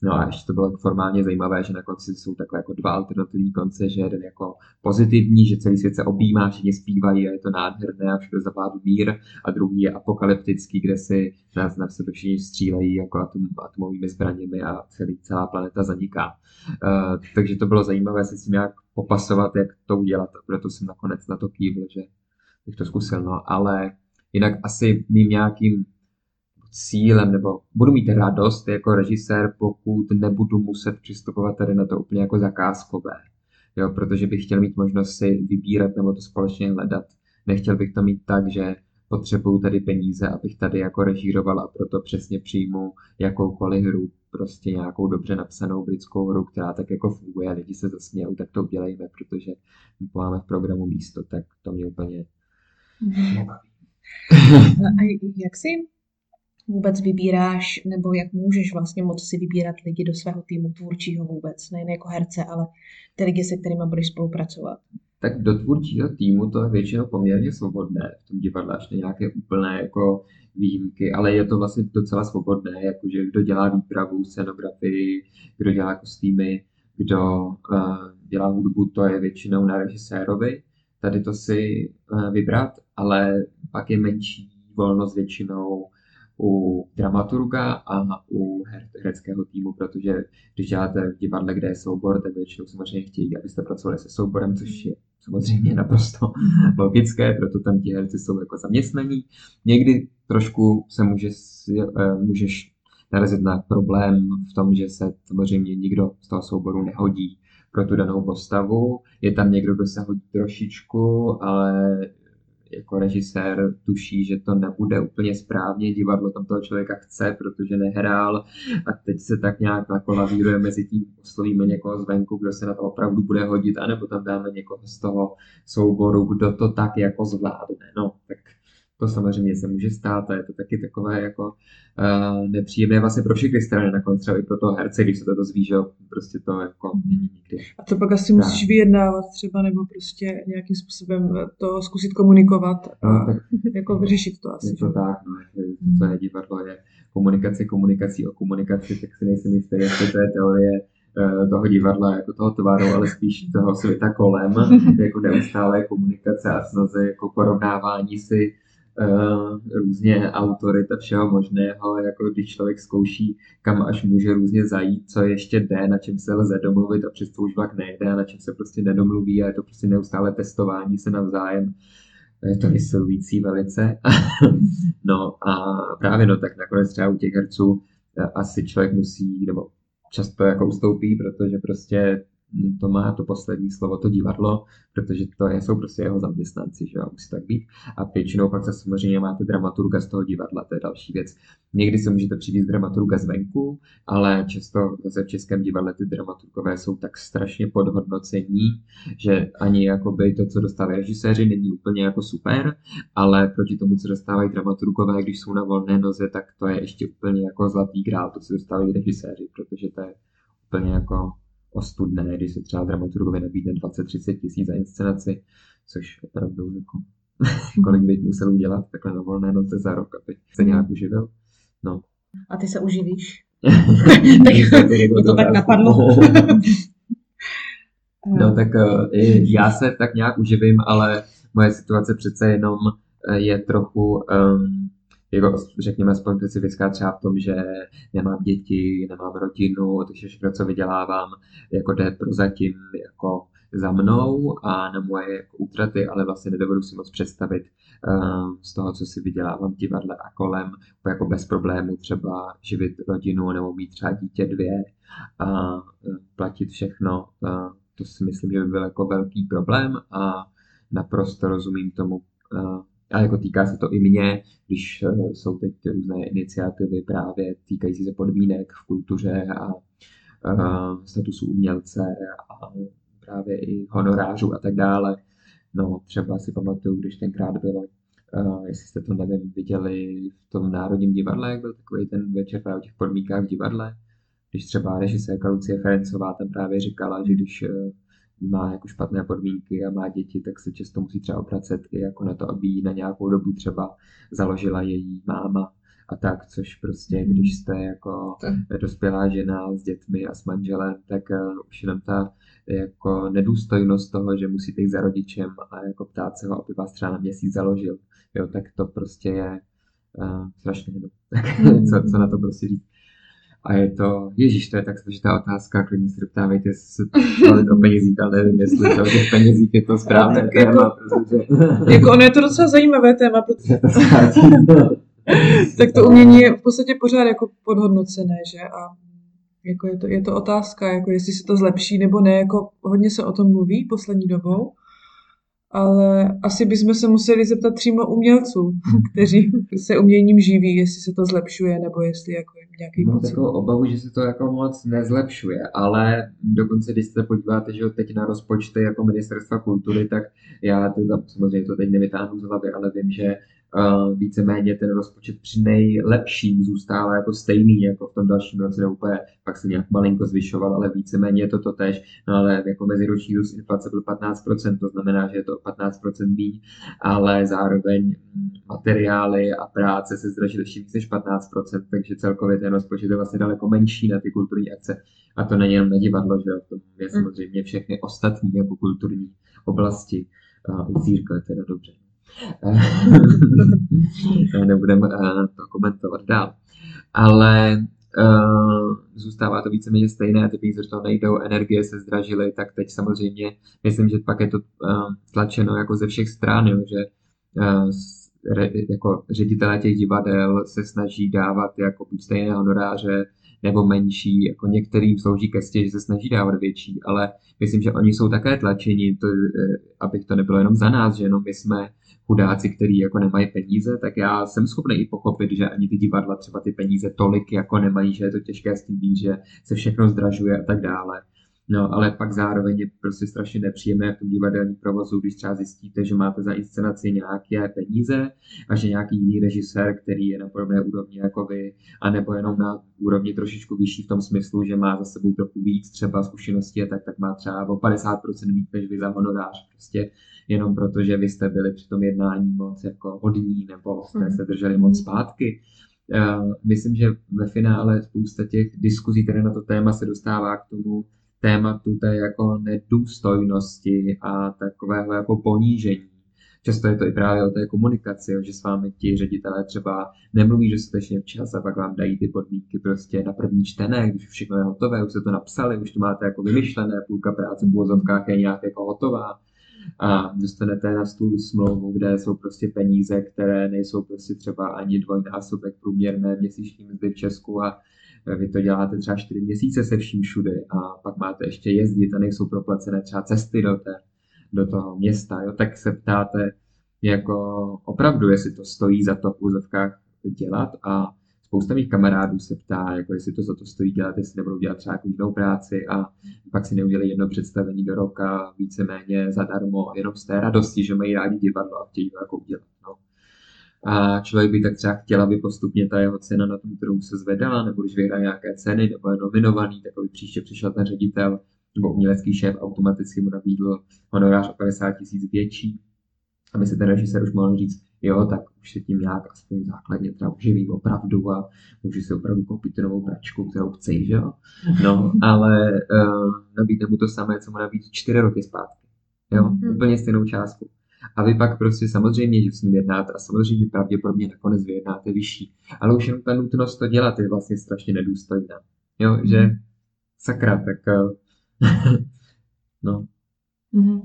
No a ještě to bylo formálně zajímavé, že na konci jsou takové jako dva alternativní konce, že jeden jako pozitivní, že celý svět se objímá, všichni zpívají a je to nádherné a všude zavládl mír. A druhý je apokalyptický, kde si nás na sebe všichni střílejí jako atom, atomovými zbraněmi a celý, celá planeta zaniká. Uh, takže to bylo zajímavé se s tím jak popasovat, jak to udělat. A proto jsem nakonec na to kývl, že bych to zkusil, no, ale jinak asi mým nějakým cílem, nebo budu mít radost jako režisér, pokud nebudu muset přistupovat tady na to úplně jako zakázkové. Jo, protože bych chtěl mít možnost si vybírat nebo to společně hledat. Nechtěl bych to mít tak, že potřebuju tady peníze, abych tady jako režíroval a proto přesně přijmu jakoukoliv hru, prostě nějakou dobře napsanou britskou hru, která tak jako funguje, lidi se zasmějou, tak to udělejme, protože máme v programu místo, tak to mě úplně nebaví. A jak si vůbec vybíráš, nebo jak můžeš vlastně moc si vybírat lidi do svého týmu tvůrčího vůbec, nejen jako herce, ale ty lidi, se kterými budeš spolupracovat? Tak do tvůrčího týmu to je většinou poměrně svobodné v tom divadle, až nějaké úplné jako výjimky, ale je to vlastně docela svobodné, jakože kdo dělá výpravu, scenografii, kdo dělá kostýmy, kdo uh, dělá hudbu, to je většinou na režisérovi. Tady to si uh, vybrat, ale pak je menší volnost většinou u dramaturga a u her, hereckého týmu, protože když děláte v divadle, kde je soubor, tak většinou samozřejmě chtějí, abyste pracovali se souborem, což je samozřejmě naprosto logické, proto tam ti herci jsou jako zaměstnaní. Někdy trošku se může, eh, můžeš narazit na problém v tom, že se samozřejmě nikdo z toho souboru nehodí pro tu danou postavu. Je tam někdo, kdo se hodí trošičku, ale jako režisér tuší, že to nebude úplně správně, divadlo tam toho člověka chce, protože nehrál a teď se tak nějak jako lavíruje mezi tím, oslovíme někoho zvenku, kdo se na to opravdu bude hodit, anebo tam dáme někoho z toho souboru, kdo to tak jako zvládne. No, tak to samozřejmě se může stát a je to taky takové jako uh, nepříjemné vlastně pro všechny strany, nakonec třeba i pro toho herce, když se to dozví, že prostě to jako není nikdy. A to pak asi musíš tak. vyjednávat třeba, nebo prostě nějakým způsobem to zkusit komunikovat a no, tak, jako vyřešit to asi. Je to tak, no, že to, je divadlo, je komunikace komunikací o komunikaci, tak si nejsem jistý, jestli to je teorie eh, toho divadla jako toho tvaru, ale spíš toho světa kolem, jako neustálé komunikace a snaze jako porovnávání si různě autorit a všeho možného, jako když člověk zkouší, kam až může různě zajít, co ještě jde, na čem se lze domluvit a přesto už vlak nejde a na čem se prostě nedomluví a je to prostě neustále testování se navzájem. Je to vysilující velice. no a právě no, tak nakonec třeba u těch herců eh, asi člověk musí, nebo často jako ustoupí, protože prostě to má to poslední slovo, to divadlo, protože to jsou prostě jeho zaměstnanci, že jo, musí tak být. A většinou pak samozřejmě máte dramaturga z toho divadla, to je další věc. Někdy se můžete přivést dramaturga zvenku, ale často zase v českém divadle ty dramaturgové jsou tak strašně podhodnocení, že ani jakoby to, co dostávají režiséři, není úplně jako super, ale proti tomu, co dostávají dramaturgové, když jsou na volné noze, tak to je ještě úplně jako zlatý grál, to, co dostávají režiséři, protože to je úplně jako ostudné, když se třeba dramaturgovi nabídne 20-30 tisíc za inscenaci, což opravdu jako kolik bych musel udělat takhle na volné noce za rok, aby se nějak uživil. No. A ty se uživíš? tak mě to tak napadlo. no tak eh, já se tak nějak uživím, ale moje situace přece jenom eh, je trochu um, jako řekněme specifická třeba v tom, že nemám děti, nemám rodinu, takže všechno, co vydělávám, jako jde prozatím jako za mnou a na moje jako útraty, ale vlastně nedovedu si moc představit uh, z toho, co si vydělávám v divadle a kolem, jako bez problému třeba živit rodinu nebo mít třeba dítě dvě a uh, platit všechno. Uh, to si myslím, že by byl jako velký problém a naprosto rozumím tomu, a jako týká se to i mě, když uh, jsou teď různé iniciativy právě týkající se podmínek v kultuře a uh, statusu umělce a právě i honorářů a tak dále. No třeba si pamatuju, když tenkrát bylo, uh, jestli jste to nevím, viděli v tom Národním divadle, jak byl takový ten večer právě o těch podmínkách v divadle, když třeba režisérka Lucie Ferencová tam právě říkala, že když uh, má jako špatné podmínky a má děti, tak se často musí třeba obracet i jako na to, aby ji na nějakou dobu třeba založila její máma a tak, což prostě, mhm. když jste jako dospělá žena s dětmi a s manželem, tak uh, už jenom ta jako nedůstojnost toho, že musíte jít za rodičem a jako ptát se ho, aby vás třeba na měsíc založil, jo, tak to prostě je uh, strašně, no. Co, co na to prostě říct. A je to, ježíš, to je tak složitá otázka, klidně se doptávejte, jestli se o penězích, ale nevím, jestli to o těch penězích je to správné tak téma, jako, protože... jako ono je to docela zajímavé téma, protože... tak to umění je v podstatě pořád jako podhodnocené, že? A jako je, to, je to otázka, jako jestli se to zlepší nebo ne, jako hodně se o tom mluví poslední dobou, ale asi bychom se museli zeptat přímo umělců, kteří se uměním živí, jestli se to zlepšuje, nebo jestli jako nějaký Mám takovou obavu, že se to jako moc nezlepšuje, ale dokonce, když se podíváte, že teď na rozpočty jako ministerstva kultury, tak já to, samozřejmě to teď nevytáhnu z hlavy, ale vím, že uh, víceméně ten rozpočet při nejlepším zůstává jako stejný jako v tom dalším roce, nebo úplně pak se nějak malinko zvyšoval, ale víceméně je to to tež, no ale jako meziroční růst inflace byl 15%, to znamená, že je to 15% méně, ale zároveň mm, materiály a práce se zdražily ještě víc než 15%, takže celkově ten rozpočet je vlastně daleko menší na ty kulturní akce. A to není jenom na divadlo, že to je hmm. samozřejmě všechny ostatní jako kulturní oblasti. A i církve teda dobře. Nebudeme eh, to komentovat dál. Ale uh, zůstává to víceméně stejné, ty peníze to nejdou, energie se zdražily, tak teď samozřejmě myslím, že pak je to uh, tlačeno jako ze všech stran, jo, že uh, re, jako ředitelé těch divadel se snaží dávat jako buď stejné honoráře, nebo menší, jako některým slouží ke stě, že se snaží dávat větší, ale myslím, že oni jsou také tlačeni, to, abych to nebylo jenom za nás, že jenom my jsme chudáci, kteří jako nemají peníze, tak já jsem schopný i pochopit, že ani ty divadla třeba ty peníze tolik jako nemají, že je to těžké s tím být, že se všechno zdražuje a tak dále. No, ale pak zároveň je prostě strašně nepříjemné v tom divadelním provozu, když třeba zjistíte, že máte za inscenaci nějaké peníze a že nějaký jiný režisér, který je na podobné úrovni jako vy, anebo jenom na úrovni trošičku vyšší v tom smyslu, že má za sebou trochu víc třeba zkušenosti, tak, tak má třeba o 50% víc než vy za honorář. Prostě jenom proto, že vy jste byli při tom jednání moc jako hodní nebo jste mhm. se drželi moc zpátky. Uh, myslím, že ve finále spousta těch diskuzí, které na to téma se dostává k tomu tématu té jako nedůstojnosti a takového jako ponížení. Často je to i právě o té komunikaci, že s vámi ti ředitelé třeba nemluví dostatečně včas a pak vám dají ty podmínky prostě na první čtené, když všechno je hotové, už se to napsali, už to máte jako vymyšlené, půlka práce v úvozovkách je nějak jako hotová a dostanete na stůl smlouvu, kde jsou prostě peníze, které nejsou prostě třeba ani dvojnásobek průměrné měsíční mzdy v Česku a vy to děláte třeba čtyři měsíce se vším všude a pak máte ještě jezdit a nejsou proplacené třeba cesty do, té, do toho města, jo, tak se ptáte jako opravdu, jestli to stojí za to v úzovkách dělat a spousta mých kamarádů se ptá, jako jestli to za to stojí dělat, jestli nebudou dělat třeba jako jinou práci a pak si neudělali jedno představení do roka víceméně zadarmo, jenom z té radosti, že mají rádi divadlo a chtějí to jako udělat. No. A člověk by tak třeba chtěl, aby postupně ta jeho cena na tom trhu se zvedala, nebo když vyhraje nějaké ceny, nebo je nominovaný, tak aby příště přišel ten ředitel nebo umělecký šéf automaticky mu nabídl honorář o 50 tisíc větší, aby se ten režisér už mohl říct, jo, tak už se tím nějak aspoň základně třeba uživím opravdu a můžu si opravdu koupit novou pračku, kterou chci, že jo. No, ale uh, nabídne mu to samé, co mu nabídl čtyři roky zpátky. Jo, mm-hmm. úplně stejnou částku. A vy pak prostě samozřejmě, že s ním jednáte a samozřejmě pravděpodobně nakonec vyjednáte vyšší. Ale už jenom ta nutnost to dělat je vlastně strašně nedůstojná. Jo, že mhm. sakra, tak eh, no. Mm-hmm.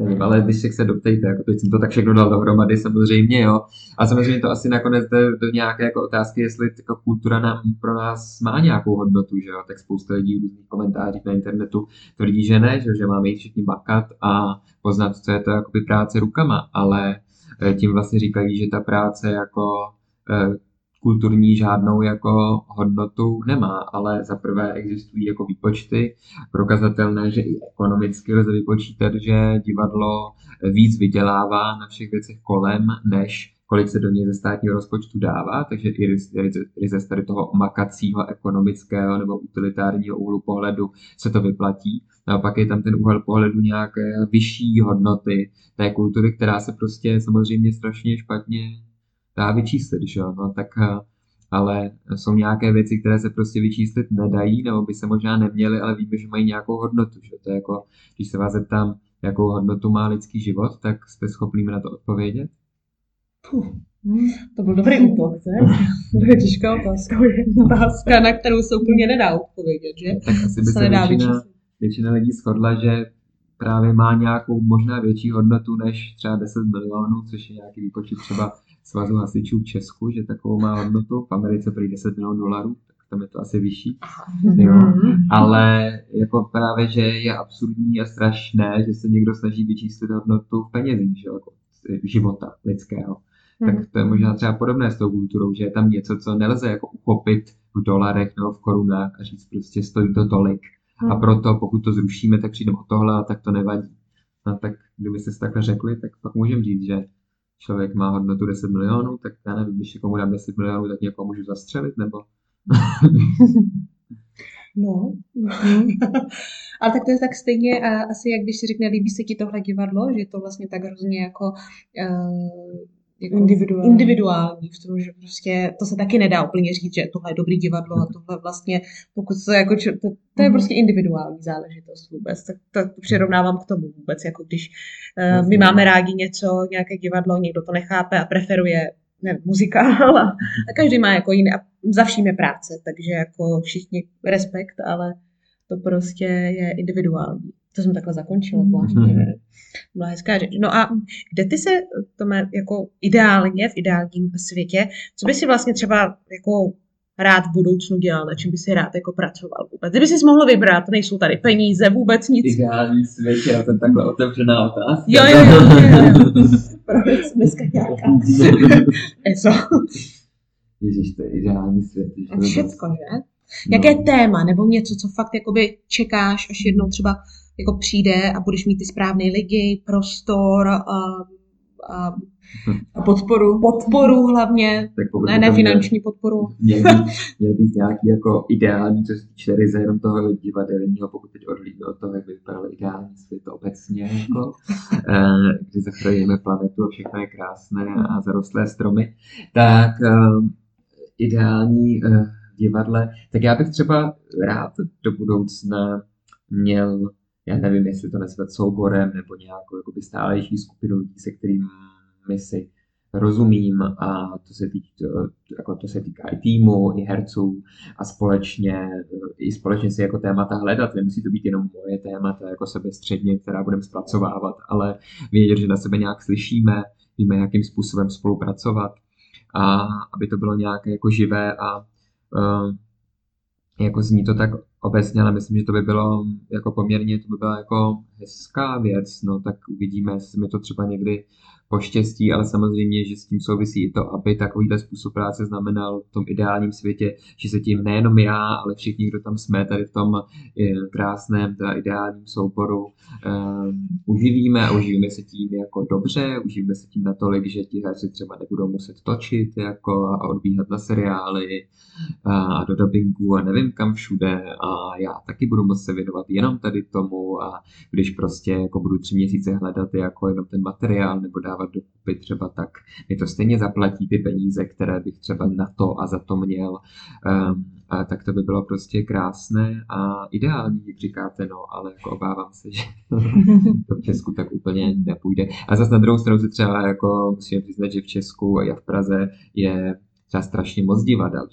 Nevím, ale když se doptejte, jako teď jsem to tak všechno dal dohromady, samozřejmě, jo. A samozřejmě to asi nakonec jde do nějaké jako otázky, jestli jako kultura nám, pro nás má nějakou hodnotu, že jo. Tak spousta lidí v různých komentářích na internetu tvrdí, že ne, že, že máme jít všichni makat a poznat, co je to jakoby práce rukama, ale eh, tím vlastně říkají, že ta práce jako eh, kulturní žádnou jako hodnotu nemá, ale za prvé existují jako výpočty prokazatelné, že i ekonomicky lze vypočítat, že divadlo víc vydělává na všech věcech kolem, než kolik se do něj ze státního rozpočtu dává, takže i ryze z tady toho makacího ekonomického nebo utilitárního úhlu pohledu se to vyplatí. No a pak je tam ten úhel pohledu nějaké vyšší hodnoty té kultury, která se prostě samozřejmě strašně špatně dá vyčíslit, že jo? No, tak eh, ale jsou nějaké věci, které se prostě vyčíslit nedají, nebo by se možná neměly, ale víme, že mají nějakou hodnotu. Že? To je jako, když se vás zeptám, jakou hodnotu má lidský život, tak jste schopný mi na to odpovědět? Puh, to byl dobrý útok, ne? To je těžká otázka. Otázka, na kterou se úplně nedá odpovědět, že? Tak asi by se, se většina, většina lidí shodla, že právě má nějakou možná větší hodnotu než třeba 10 milionů, což je nějaký výpočet třeba svazu hasičů v Česku, že takovou má hodnotu, v Americe prý 10 milionů dolarů, tak tam je to asi vyšší. Jo. Ale jako právě, že je absurdní a strašné, že se někdo snaží vyčíslit hodnotu v penězích, že jako života lidského. Tak to je možná třeba podobné s tou kulturou, že je tam něco, co nelze jako uchopit v dolarech nebo v korunách a říct prostě stojí to tolik. A proto pokud to zrušíme, tak přijdeme o tohle a tak to nevadí. No, tak kdyby se takhle řekli, tak pak můžeme říct, že člověk má hodnotu 10 milionů, tak já nevím, když někomu dám 10 milionů, tak někoho můžu zastřelit, nebo... no, ale tak to je tak stejně asi, jak když si řekne, líbí se ti tohle divadlo, že je to vlastně tak hrozně jako uh, jako individuální. individuální v tom, že prostě to se taky nedá úplně říct, že tohle je dobrý divadlo a tohle vlastně, pokud to jako, to, to je mhm. prostě individuální záležitost vůbec, tak to, to přirovnávám k tomu vůbec, jako když uh, my máme rádi něco, nějaké divadlo, někdo to nechápe a preferuje nevím, muzikál a, a každý má jako jiný, a za vším je práce, takže jako všichni respekt, ale to prostě je individuální. To jsem takhle zakončila zvláštně. Mm-hmm. Byla hezká řeč. No a kde ty se, to má jako ideálně, v ideálním světě, co by si vlastně třeba jako rád v budoucnu dělal, na čem by si rád jako pracoval vůbec. Kdyby si mohl vybrat, nejsou tady peníze, vůbec nic. Ideální svět je to takhle otevřená otázka. Jo, jo, jo. jo, jo. Právě dneska nějaká. Eso. Ježíš, to je ideální svět. Všecko, že? Jaké no. téma, nebo něco, co fakt jakoby čekáš, až jednou třeba jako přijde a budeš mít ty správné lidi, prostor a, a, a podporu. Podporu hlavně, ne, ne finanční podporu. Měl být, měl být nějaký jako ideální, co se týče ryze jenom toho divadelního, pokud teď odhlídnu od toho, jak by vypadal ideální svět obecně, jako, eh, kdy zachráníme planetu a všechno je krásné a zarostlé stromy, tak ideální divadle, tak já bych třeba rád do budoucna měl já nevím, jestli to nazvat souborem nebo nějakou jakoby stálejší skupinu lidí, se kterými si rozumím a to se, týká, jako to se týká i týmu, i herců a společně, i společně si jako témata hledat. Nemusí to být jenom moje témata jako sebestředně, která budeme zpracovávat, ale vědět, že na sebe nějak slyšíme, víme, jakým způsobem spolupracovat a aby to bylo nějaké jako živé a uh, jako zní to tak obecně, ale myslím, že to by bylo jako poměrně, to by byla jako hezká věc, no tak uvidíme, jestli mi to třeba někdy poštěstí, ale samozřejmě, že s tím souvisí i to, aby takovýhle způsob práce znamenal v tom ideálním světě, že se tím nejenom já, ale všichni, kdo tam jsme tady v tom eh, krásném, teda ideálním souboru, um, uživíme. A uživíme se tím jako dobře, uživíme se tím natolik, že ti herci třeba nebudou muset točit jako a odbíhat na seriály a do dubbingu a nevím kam všude. A já taky budu moct se věnovat jenom tady tomu a když prostě jako budu tři měsíce hledat jako jenom ten materiál nebo dávat dávat dokupy třeba tak, mi to stejně zaplatí ty peníze, které bych třeba na to a za to měl. Um, a tak to by bylo prostě krásné a ideální, jak říkáte, no, ale jako obávám se, že to v Česku tak úplně nepůjde. A zase na druhou stranu se třeba jako musíme přiznat, že v Česku a v Praze je třeba strašně moc divadel.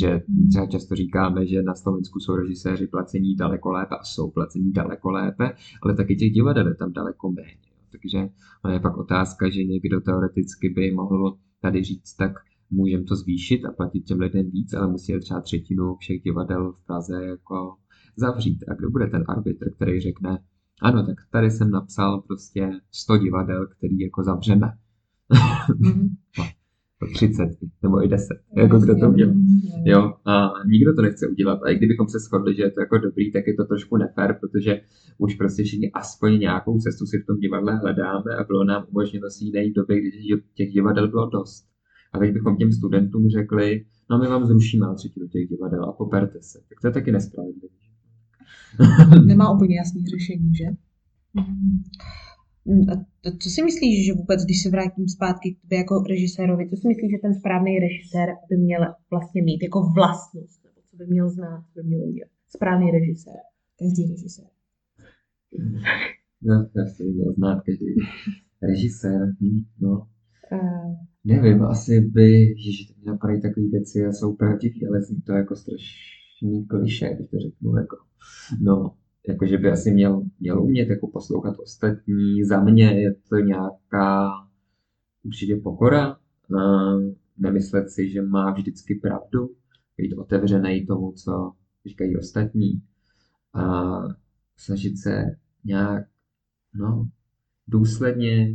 Že třeba často říkáme, že na Slovensku jsou režiséři placení daleko lépe a jsou placení daleko lépe, ale taky těch divadel je tam daleko méně. Takže je pak otázka, že někdo teoreticky by mohl tady říct, tak můžeme to zvýšit a platit těm lidem víc, ale musí třeba třetinu všech divadel v Praze jako zavřít. A kdo bude ten arbitr, který řekne, ano, tak tady jsem napsal prostě 100 divadel, který jako zavřeme. Mm. no, 30 nebo i 10, jako kdo to udělá. Jo, a nikdo to nechce udělat. A i kdybychom se shodli, že je to jako dobrý, tak je to trošku nefér, protože už prostě všichni aspoň nějakou cestu si v tom divadle hledáme a bylo nám umožněno si jiné době, kdy těch divadel bylo dost. A teď bychom těm studentům řekli, no my vám zrušíme třetinu těch divadel a poperte se. Tak to je taky nespravedlivé. Nemá úplně jasný řešení, že? A to, co si myslíš, že vůbec, když se vrátím zpátky k tobě jako režisérovi, co si myslíš, že ten správný režisér by měl vlastně mít jako vlastnost, nebo co by měl znát, co by měl udělat? Správný režisér, každý režisér. No, já jsem měl znát každý režisér, hm, no. Uh, Nevím, asi by, že mě napadají takové věci a jsou pravdivé, ale zní to jako strašný kliše, když to řeknu. Jako. No, jako že by asi měl, měl umět jako poslouchat ostatní. Za mě je to nějaká určitě pokora. Nemyslet si, že má vždycky pravdu, být otevřený tomu, co říkají ostatní a snažit se nějak no, důsledně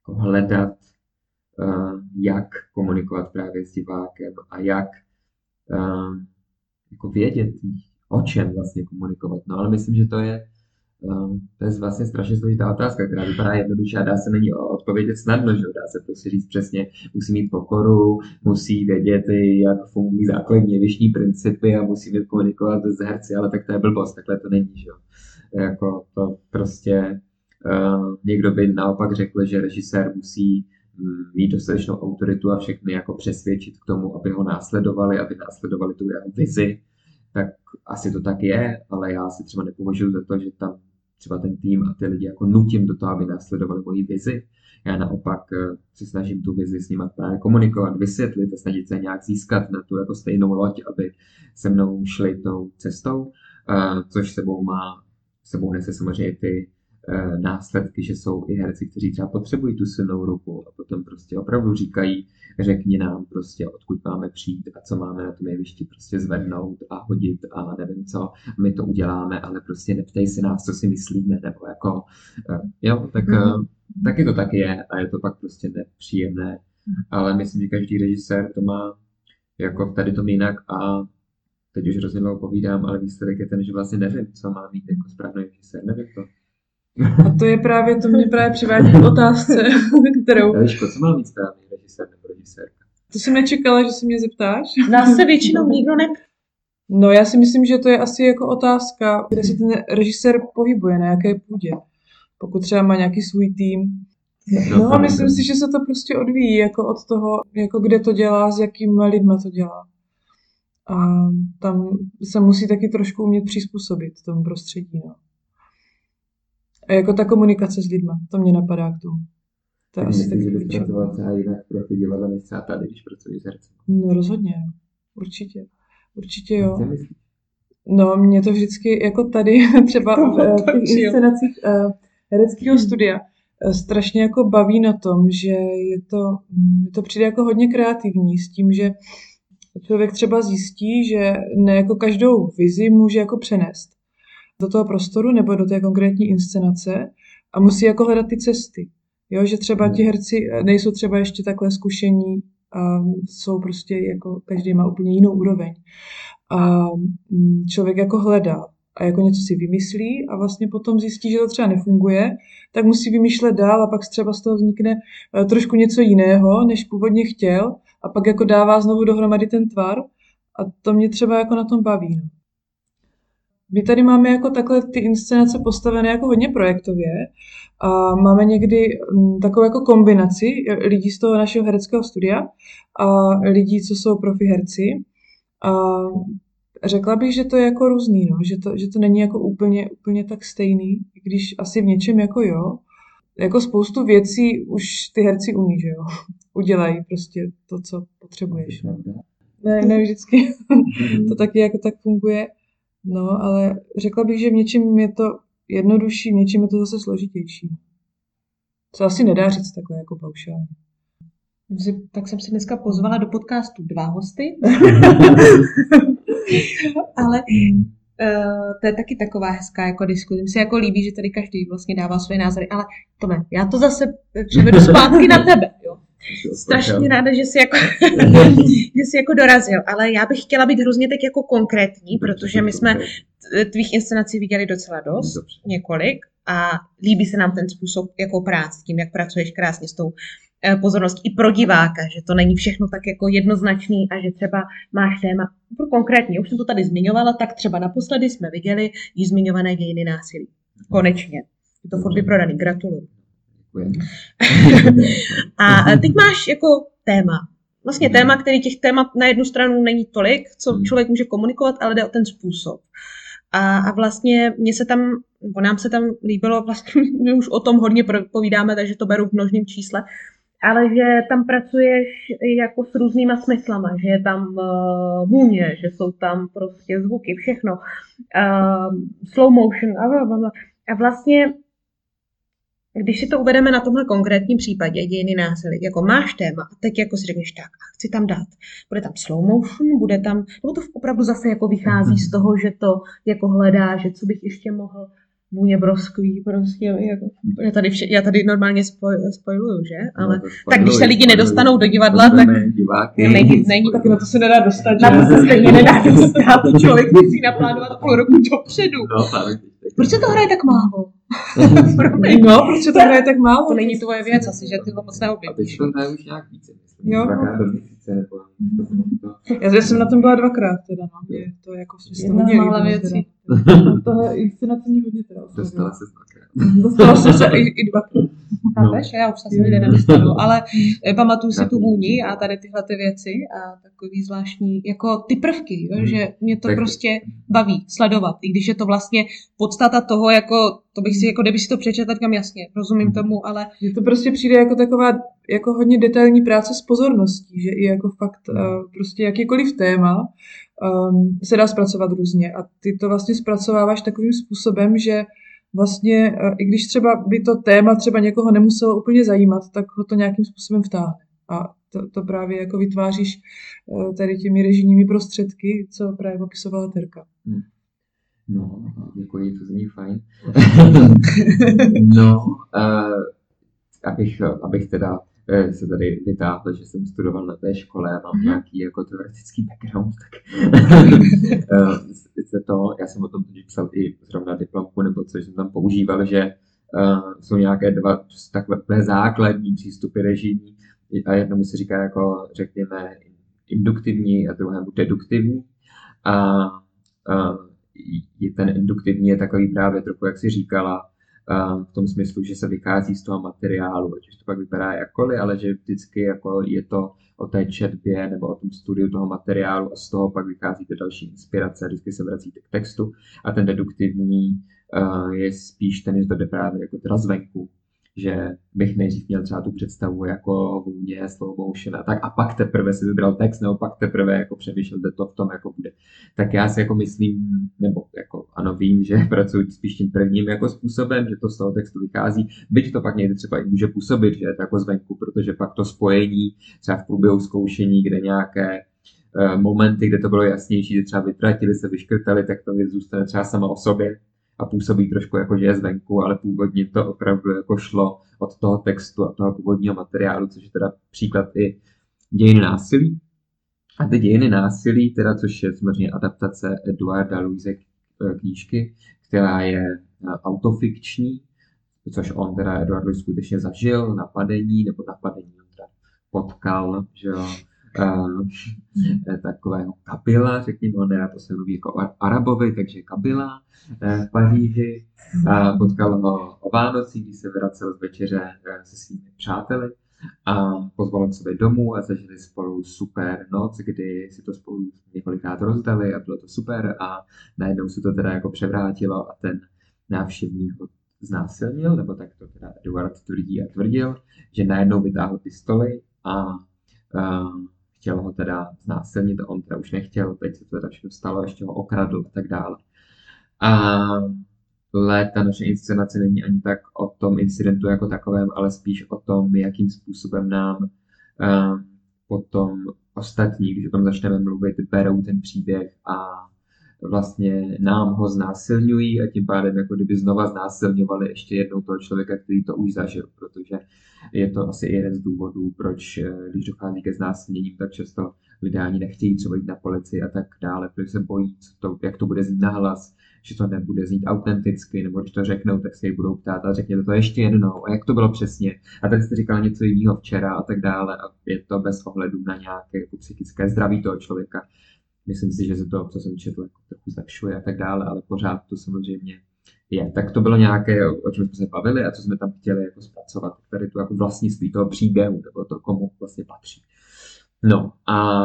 jako hledat Eh, jak komunikovat právě s divákem a jak eh, jako vědět, o čem vlastně komunikovat. No ale myslím, že to je, eh, to je vlastně strašně složitá otázka, která vypadá jednoduše a dá se na ní odpovědět snadno, že dá se prostě říct přesně, musí mít pokoru, musí vědět, jak fungují základní jevištní principy a musí mít komunikovat s herci, ale tak to je blbost, takhle to není, že. Jako to prostě uh, někdo by naopak řekl, že režisér musí mít dostatečnou autoritu a všechny jako přesvědčit k tomu, aby ho následovali, aby následovali tu jeho vizi, tak asi to tak je, ale já si třeba nepovažuji za to, že tam třeba ten tým a ty lidi jako nutím do toho, aby následovali moji vizi. Já naopak eh, se snažím tu vizi s nimi právě komunikovat, vysvětlit a snažit se nějak získat na tu jako stejnou loď, aby se mnou šli tou cestou, eh, což sebou má, sebou nese samozřejmě ty následky, že jsou i herci, kteří třeba potřebují tu silnou ruku a potom prostě opravdu říkají, řekni nám prostě, odkud máme přijít a co máme na tom jevišti prostě zvednout a hodit a nevím co, my to uděláme, ale prostě neptej si nás, co si myslíme, nebo jako, eh, jo, tak mm-hmm. taky to tak je a je to pak prostě nepříjemné, ale myslím, že každý režisér to má jako tady to jinak a teď už hrozně dlouho povídám, ale výsledek je ten, že vlastně nevím, co má mít jako správný režisér, nevím to. A to je právě, to mě právě přivádí k otázce, kterou... Eliško, co má mít správný režisér nebo režisérka? To jsem nečekala, že se mě zeptáš. Nás se většinou nikdo ne... No já si myslím, že to je asi jako otázka, kde se ten režisér pohybuje, na jaké půdě. Pokud třeba má nějaký svůj tým. No, no a myslím si, že se to prostě odvíjí jako od toho, jako kde to dělá, s jakými lidma to dělá. A tam se musí taky trošku umět přizpůsobit tomu prostředí. No. A jako ta komunikace s lidma, to mě napadá k tomu. To je asi taky pracovat třeba jinak pro ty divadla, než třeba tady, když pracuješ s hercem. No rozhodně, určitě. Určitě jo. No, mě to vždycky, jako tady, třeba v těch inscenacích uh, hereckého studia, uh, strašně jako baví na tom, že je to, mi to přijde jako hodně kreativní s tím, že člověk třeba zjistí, že ne jako každou vizi může jako přenést do toho prostoru nebo do té konkrétní inscenace a musí jako hledat ty cesty. Jo, že třeba ti herci nejsou třeba ještě takhle zkušení a jsou prostě jako, každý má úplně jinou úroveň. A mm, člověk jako hledá a jako něco si vymyslí a vlastně potom zjistí, že to třeba nefunguje, tak musí vymýšlet dál a pak třeba z toho vznikne eh, trošku něco jiného, než původně chtěl a pak jako dává znovu dohromady ten tvar a to mě třeba jako na tom baví. No. My tady máme jako takhle ty inscenace postavené jako hodně projektově a máme někdy mm, takovou jako kombinaci lidí z toho našeho hereckého studia a lidí, co jsou profi herci. A řekla bych, že to je jako různý, no, že, to, že to není jako úplně, úplně tak stejný, i když asi v něčem jako jo. Jako spoustu věcí už ty herci umí, že jo. Udělají prostě to, co potřebuješ. Ne, ne vždycky. to taky jako tak funguje. No, ale řekla bych, že v něčem je to jednodušší, v něčem je to zase složitější. Co asi nedá říct takhle jako paušálně. Tak jsem si dneska pozvala do podcastu dva hosty. Ale uh, to je taky taková hezká jako diskuze. Mně se jako líbí, že tady každý vlastně dává své názory, ale Tome, já to zase převedu zpátky na tebe. Jo. Strašně ráda, že jsi, jako, že jsi jako dorazil, ale já bych chtěla být hrozně teď jako konkrétní, protože my jsme tvých inscenací viděli docela dost, několik a líbí se nám ten způsob jako práce, tím, jak pracuješ krásně s tou Eh, pozornost i pro diváka, že to není všechno tak jako jednoznačný a že třeba máš téma konkrétně, už jsem to tady zmiňovala, tak třeba naposledy jsme viděli již zmiňované dějiny násilí. Konečně. Je to furt vyprodaný, gratuluju. a teď máš jako téma. Vlastně téma, který těch témat na jednu stranu není tolik, co hmm. člověk může komunikovat, ale jde o ten způsob. A, a vlastně mě se tam, nebo nám se tam líbilo, vlastně my už o tom hodně povídáme, takže to beru v množném čísle, ale že tam pracuješ jako s různýma smyslama, že je tam uh, vůně, že jsou tam prostě zvuky, všechno, uh, slow motion a, blablabla. a vlastně když si to uvedeme na tomhle konkrétním případě dějiny násilí, jako máš téma a teď jako si řekneš tak a chci tam dát, bude tam slow motion, bude tam, nebo to opravdu zase jako vychází z toho, že to jako hledá, že co bych ještě mohl vůně broskví, prostě, jako, já, tady vše, já tady normálně spoj, spojuju, že? No, Ale no, tak když se lidi nedostanou do divadla, tak diváky. není, není, tak na to se nedá dostat. Na to se stejně nedá dostat, člověk musí naplánovat půl roku dopředu. No, Proč se to hraje tak málo? no, proč se to hraje tak málo? To není tvoje věc asi, že ty to moc neobjevíš. A teď to hraje už nějak více. Jo. Já jsem na tom byla dvakrát teda, no. Je to jako Jedna z mála věcí. Tohle inscenace mě hodně teda Dostala se dvakrát. Dostala jsem se i, i dvakrát. Chápeš? No. Já už se nikdy nedostanu, ale eh, pamatuju si tu vůni a tady tyhle ty věci a takový zvláštní, jako ty prvky, jo, hmm. že mě to tak. prostě baví sledovat, i když je to vlastně podstata toho, jako to bych si, jako kdyby si to přečetl, kam jasně, rozumím hmm. tomu, ale... Mně to prostě přijde jako taková, jako hodně detailní práce s pozorností, že i jako fakt uh, prostě jakýkoliv téma um, se dá zpracovat různě a ty to vlastně zpracováváš takovým způsobem, že vlastně, uh, i když třeba by to téma třeba někoho nemuselo úplně zajímat, tak ho to nějakým způsobem vtáhne. A to, to právě jako vytváříš uh, tady těmi režijními prostředky, co právě popisovala Terka. Hmm. No, děkuji, to zní fajn. no, uh, abych, abych teda se tady vytáhl, že jsem studoval na té škole a mám mm-hmm. nějaký jako teoretický background, tak se to, já jsem o tom teď psal i zrovna diplomku, nebo co jsem tam používal, že uh, jsou nějaké dva takové základní přístupy režimní a jednomu se říká jako, řekněme, induktivní a druhému deduktivní. A je ten induktivní je takový právě trochu, jak si říkala, v tom smyslu, že se vychází z toho materiálu, ať už to pak vypadá jakkoliv, ale že vždycky jako je to o té četbě nebo o tom studiu toho materiálu a z toho pak vychází ty další inspirace, vždycky se vracíte k textu. A ten deduktivní je spíš ten, že to jde právě jako teda zvenku, že bych nejdřív měl třeba tu představu jako vůně, slow motion a tak a pak teprve si vybral text, nebo pak teprve jako přemýšlel, kde to v tom jako bude. Tak já si jako myslím, nebo jako ano vím, že pracuji spíš tím prvním jako způsobem, že to z toho textu vychází, byť to pak někdy třeba i může působit, že je to jako zvenku, protože pak to spojení třeba v průběhu zkoušení, kde nějaké eh, momenty, kde to bylo jasnější, že třeba vytratili se, vyškrtali, tak to věc zůstane třeba sama o sobě a působí trošku jako, že je zvenku, ale původně to opravdu jako šlo od toho textu a toho původního materiálu, což je teda příklad i dějiny násilí. A ty dějiny násilí, teda, což je samozřejmě adaptace Eduarda Luise knížky, která je eh, autofikční, což on teda Eduard Luis skutečně zažil, napadení, nebo napadení on teda potkal, že jo, takového Kabila, řekněme, on to se mluví jako Arabovi, takže Kabila uh, v Paříži. Potkal ho o Vánocí, když se vracel z večeře uh, se svými přáteli a pozval k sobě domů a zažili spolu super noc, kdy si to spolu několikrát rozdali a bylo to super a najednou se to teda jako převrátilo a ten návštěvník ho znásilnil, nebo tak to teda Eduard tvrdí a tvrdil, že najednou vytáhl pistoli a, a chtěl ho teda znásilnit on teda už nechtěl, teď se to teda všechno stalo, ještě ho okradl a tak dále. A ale ta naše inscenace není ani tak o tom incidentu jako takovém, ale spíš o tom, jakým způsobem nám uh, potom ostatní, když o tom začneme mluvit, berou ten příběh a vlastně nám ho znásilňují a tím pádem jako kdyby znova znásilňovali ještě jednou toho člověka, který to už zažil, protože je to asi jeden z důvodů, proč eh, když dochází ke znásilněním, tak často lidé ani nechtějí třeba jít na policii a tak dále, protože se bojí, co to, jak to bude znít nahlas, že to nebude znít autenticky, nebo když to řeknou, tak se jich budou ptát a řekněte to ještě jednou, a jak to bylo přesně. A tady jste říkal něco jiného včera a tak dále a je to bez ohledu na nějaké jako psychické zdraví toho člověka. Myslím si, že se to, co jsem četl, jako trochu zlepšuje a tak dále, ale pořád to samozřejmě je. Tak to bylo nějaké, o čem jsme se bavili a co jsme tam chtěli jako zpracovat, tady tu jako vlastnictví toho příběhu, nebo to, komu vlastně patří. No a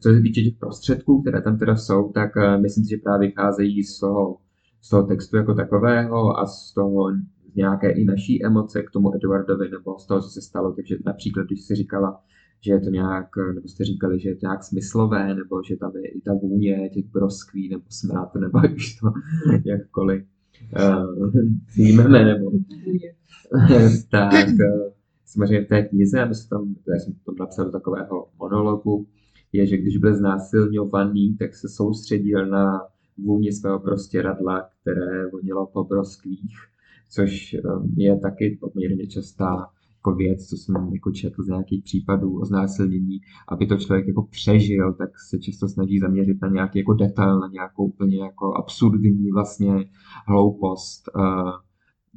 co se týče těch prostředků, které tam teda jsou, tak uh, myslím si, že právě vycházejí z toho, z toho textu jako takového a z toho nějaké i naší emoce k tomu Eduardovi nebo z toho, co se stalo. Takže například, když jsi říkala, že je to nějak, nebo jste říkali, že je to nějak smyslové, nebo že tam je i ta vůně těch broskví, nebo smrad, nebo už to jakkoliv uh, přijmeme, nebo tak uh, samozřejmě v té knize, já jsem tam, já jsem tam napsal do takového monologu, je, že když byl znásilňovaný, tak se soustředil na vůni svého prostěradla, které vonilo po broskvích, což je taky poměrně častá jako věc, co jsem jako četl z nějakých případů o znásilnění, aby to člověk jako přežil, tak se často snaží zaměřit na nějaký jako detail, na nějakou úplně jako absurdní vlastně hloupost, uh,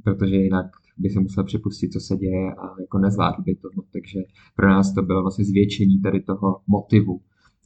protože jinak by se musel připustit, co se děje a jako nezvládl by to. No, takže pro nás to bylo vlastně zvětšení tady toho motivu,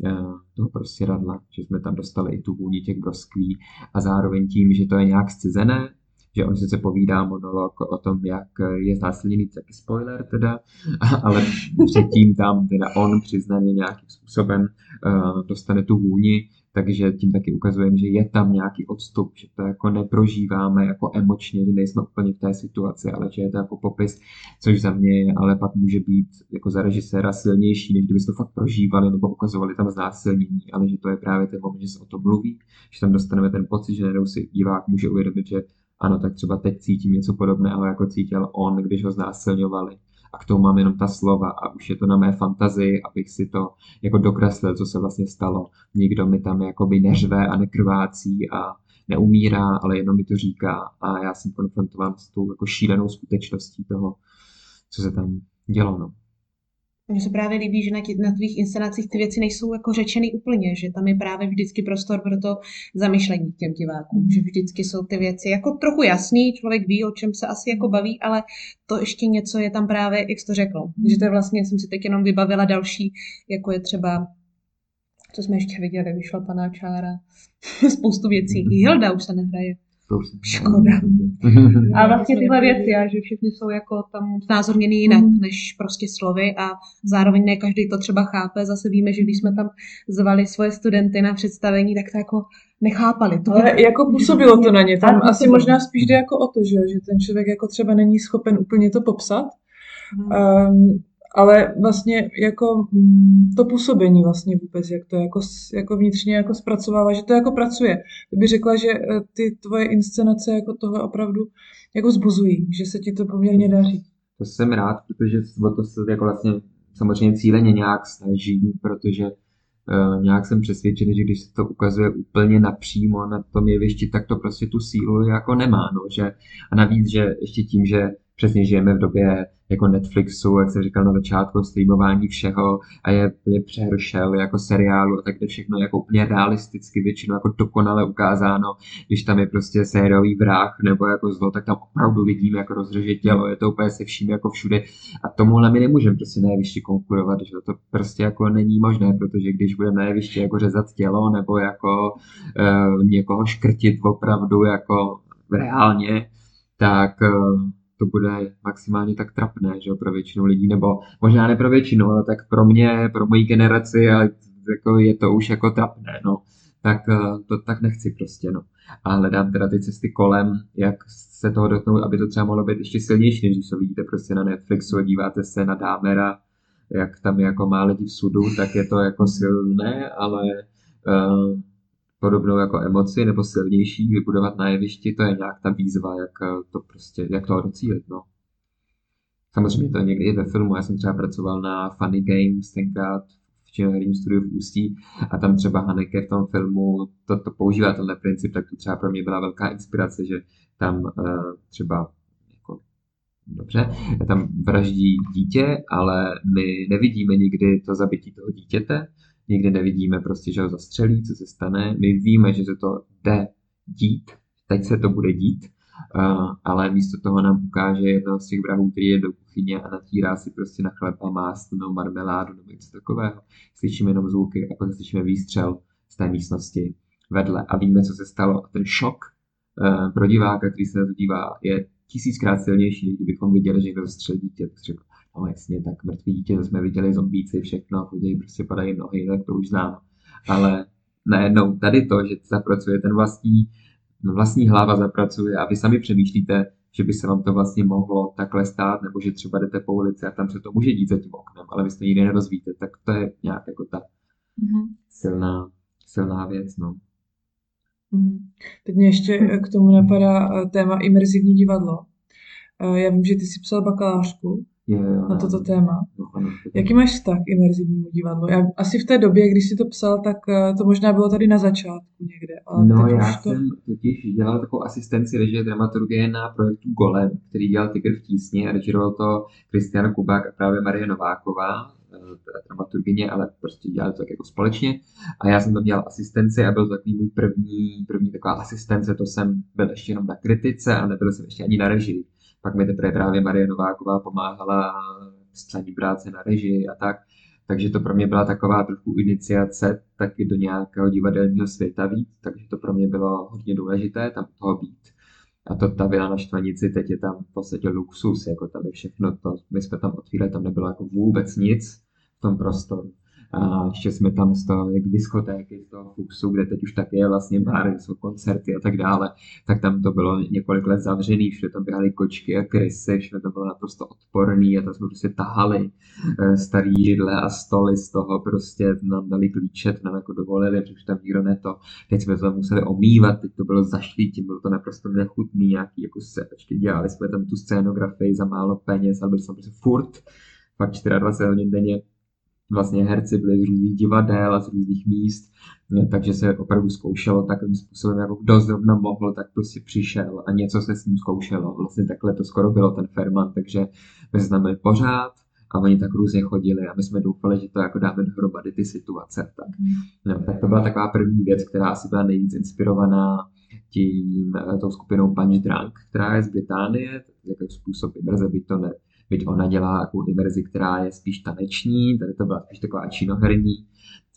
eh, toho prostě radla, že jsme tam dostali i tu vůni těch broskví a zároveň tím, že to je nějak zcizené, že on sice povídá monolog o tom, jak je znásilněný, taky spoiler teda, ale předtím tam teda on přiznaně nějakým způsobem uh, dostane tu vůni, takže tím taky ukazujeme, že je tam nějaký odstup, že to jako neprožíváme jako emočně, že nejsme úplně v té situaci, ale že je to jako popis, což za mě ale pak může být jako za režiséra silnější, než kdyby to fakt prožívali nebo ukazovali tam znásilnění, ale že to je právě ten moment, že se o tom mluví, že tam dostaneme ten pocit, že najednou si divák může uvědomit, že ano, tak třeba teď cítím něco podobného, jako cítil on, když ho znásilňovali a k tomu mám jenom ta slova a už je to na mé fantazii, abych si to jako dokreslil, co se vlastně stalo. Nikdo mi tam jakoby neřve a nekrvácí a neumírá, ale jenom mi to říká a já jsem konfrontován s tou jako šílenou skutečností toho, co se tam dělo. No. Mně se právě líbí, že na, tě, na tvých inscenacích ty věci nejsou jako řečeny úplně, že tam je právě vždycky prostor pro to zamyšlení těm divákům, že vždycky jsou ty věci jako trochu jasný, člověk ví, o čem se asi jako baví, ale to ještě něco je tam právě, jak jsi to řekl, mm. že to je vlastně, jsem si teď jenom vybavila další, jako je třeba co jsme ještě viděli, vyšla paná Čára, spoustu věcí. I Hilda už se nehraje. Škoda. A vlastně tyhle věci, a že všechny jsou jako tam znázorněny jinak mm. než prostě slovy a zároveň ne každý to třeba chápe. Zase víme, že když jsme tam zvali svoje studenty na představení, tak to jako nechápali. To Ale jako působilo to na ně. Tam asi možná spíš jde jako o to, že, že ten člověk jako třeba není schopen úplně to popsat. Um, ale vlastně jako mm, to působení vlastně vůbec, jak to jako, jako vnitřně jako zpracovává, že to jako pracuje. To by řekla, že eh, ty tvoje inscenace jako tohle opravdu jako zbuzují, že se ti to poměrně daří. To jsem rád, protože o to se jako vlastně samozřejmě cíleně nějak snažím, protože uh, nějak jsem přesvědčený, že když se to ukazuje úplně napřímo na tom jevišti, tak to prostě tu sílu jako nemá. No, že, a navíc, že ještě tím, že přesně žijeme v době jako Netflixu, jak jsem říkal na začátku, streamování všeho a je, je přehršel jako seriálu a tak to všechno jako úplně realisticky většinou jako dokonale ukázáno, když tam je prostě sériový vrah nebo jako zlo, tak tam opravdu vidíme jako rozřeže tělo, je to úplně se vším jako všude. A tomuhle my nemůžeme prostě jevišti konkurovat, že to prostě jako není možné, protože když budeme jevišti jako řezat tělo nebo jako uh, někoho škrtit opravdu jako reálně, tak uh, to bude maximálně tak trapné, že pro většinu lidí, nebo možná ne pro většinu, ale tak pro mě, pro moji generaci, ale jako je to už jako trapné, no. Tak eh, to tak nechci prostě, no. A hledám teda ty cesty kolem, jak se toho dotknout, aby to třeba mohlo být ještě silnější, než když to vidíte prostě na Netflixu, díváte se na Dámera, jak tam jako má lidi v sudu, tak je to jako silné, ale uh, podobnou jako emoci nebo silnější vybudovat na jevišti, to je nějak ta výzva, jak eh, to prostě, jak toho docílit, no. Samozřejmě to je někdy i ve filmu, já jsem třeba pracoval na Funny Games tenkrát v herním studiu v Ústí a tam třeba Haneke v tom filmu to, to používá tenhle princip, tak to třeba pro mě byla velká inspirace, že tam uh, třeba jako, dobře, tam vraždí dítě, ale my nevidíme nikdy to zabití toho dítěte, nikdy nevidíme prostě, že ho zastřelí, co se stane. My víme, že se to jde dít, teď se to bude dít, ale místo toho nám ukáže jednoho z těch vrahů, který je do kuchyně a natírá si prostě na chleba mást nebo marmeládu nebo něco takového. Slyšíme jenom zvuky a pak slyšíme výstřel z té místnosti vedle a víme, co se stalo. A ten šok uh, pro diváka, který se na to dívá, je tisíckrát silnější, než kdybychom viděli, že někdo zastřelí dítě. Tak řekl, no jasně, tak mrtvý dítě, jsme viděli zombíci, všechno, chodí, prostě padají nohy, tak to už znám. Ale najednou tady to, že zapracuje ten vlastní, vlastní hlava zapracuje a vy sami přemýšlíte, že by se vám to vlastně mohlo takhle stát, nebo že třeba jdete po ulici a tam se to může dít za tím oknem, ale vy to nikdy nerozvíte, tak to je nějak jako ta mm-hmm. silná, silná věc, no. Mm-hmm. Teď mě ještě k tomu napadá eh, téma imerzivní divadlo. Eh, já vím, že ty jsi psal bakalářku Jo, jo, na toto téma. Jaký máš vztah k imerzivnímu divadlu? Já, asi v té době, když jsi to psal, tak eh, to možná bylo tady na začátku někde. Ale no, já to... jsem totiž dělal takovou asistenci režie dramaturgie na projektu Golem, který dělal Tygr v tísni a režiroval to Kristian Kubák a právě Marie Nováková, eh, dramaturgině, ale prostě dělali to tak jako společně. A já jsem tam dělal asistenci a byl to takový můj první, první taková asistence, to jsem byl ještě jenom na kritice a nebyl jsem ještě ani na režii. Pak mi teprve právě Marie Nováková pomáhala s psaní práce na režii a tak. Takže to pro mě byla taková trochu iniciace taky do nějakého divadelního světa víc, takže to pro mě bylo hodně důležité tam toho být. A to ta vila na Štvanici, teď je tam v podstatě luxus, jako tam je všechno to, my jsme tam otvírali, tam nebylo jako vůbec nic v tom prostoru. A ještě jsme tam z toho, jak diskotéky, z toho Fuxu, kde teď už taky je vlastně bar, jsou koncerty a tak dále, tak tam to bylo několik let zavřený, všude tam běhaly kočky a krysy, všude to bylo naprosto odporný a tam jsme prostě tahali eh, starý židle a stoly z toho prostě nám dali klíče, to nám jako dovolili, protože tam nikdo ne to. Teď jsme to tam museli omývat, teď to bylo zašlý, tím bylo to naprosto nechutný, nějaký jako se, počkej, dělali jsme tam tu scénografii za málo peněz, ale byl jsem prostě furt, fakt 24 hodin denně vlastně herci byli z různých divadel a z různých míst, no, takže se opravdu zkoušelo takovým způsobem, jako kdo zrovna mohl, tak prostě přišel a něco se s ním zkoušelo. Vlastně takhle to skoro bylo ten Ferman, takže my jsme tam pořád a oni tak různě chodili a my jsme doufali, že to jako dáme dohromady ty situace. Tak, no, tak to byla taková první věc, která asi byla nejvíc inspirovaná tím, eh, tou skupinou Punch Drunk, která je z Británie, jako způsob immerze, by to ne, byť ona dělá takovou inverzi, která je spíš taneční, tady to byla spíš taková činoherní,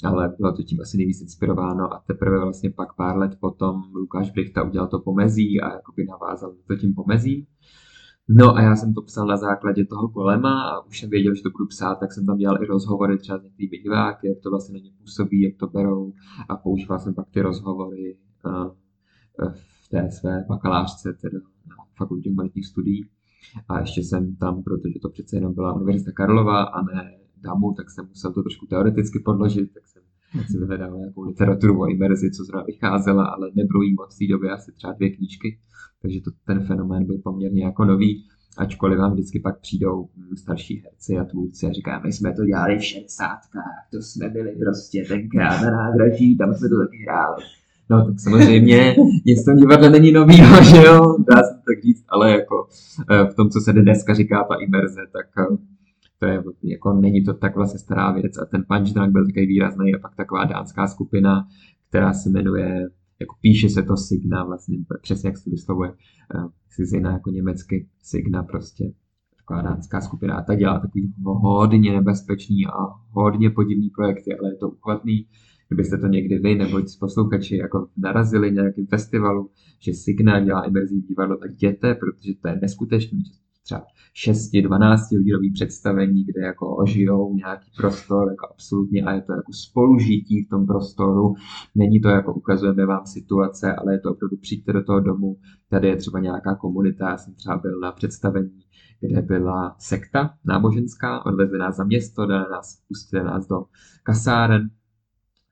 ale bylo to tím asi nejvíc inspirováno a teprve vlastně pak pár let potom Lukáš Brichta udělal to pomezí a jakoby navázal to tím pomezím. No a já jsem to psal na základě toho kolema a už jsem věděl, že to budu psát, tak jsem tam dělal i rozhovory třeba s některými diváky, jak to vlastně na ně působí, jak to berou a používal jsem pak ty rozhovory v té své bakalářce, teda na fakultě humanitních studií. A ještě jsem tam, protože to přece jenom byla Univerzita Karlova a ne DAMu, tak jsem musel to trošku teoreticky podložit, tak jsem si vyhledal nějakou literaturu o imerzi, co zrovna vycházela, ale nebylo jí moc v té době asi třeba dvě knížky, takže to, ten fenomén byl poměrně jako nový, ačkoliv vám vždycky pak přijdou starší herci a tvůrci a říkají, my jsme to dělali v šedesátkách, to jsme byli prostě tenkrát na nádraží, tam jsme to taky hráli. No tak samozřejmě nic v tom divadle není novýho, že jo, dá se tak říct, ale jako eh, v tom, co se dneska říká ta imerze, tak eh, to je, jako není to tak vlastně stará věc. A ten punch byl takový výrazný a pak taková dánská skupina, která se jmenuje, jako píše se to Signa vlastně, přesně jak se vyslovuje, Signa eh, jako německy, Signa prostě, taková dánská skupina. A ta dělá takový hodně nebezpečný a hodně podivný projekty, ale je to uchvatný kdybyste to někdy vy nebo posluchači jako narazili nějakým festivalu, že Signál dělá imerzivní divadlo, tak jděte, protože to je neskutečný. třeba 6-12 hodinový představení, kde jako ožijou nějaký prostor jako absolutně a je to jako spolužití v tom prostoru. Není to jako ukazujeme vám situace, ale je to opravdu přijďte do toho domu, tady je třeba nějaká komunita, já jsem třeba byl na představení, kde byla sekta náboženská, odvezli nás za město, dali nás, pustili nás do kasáren,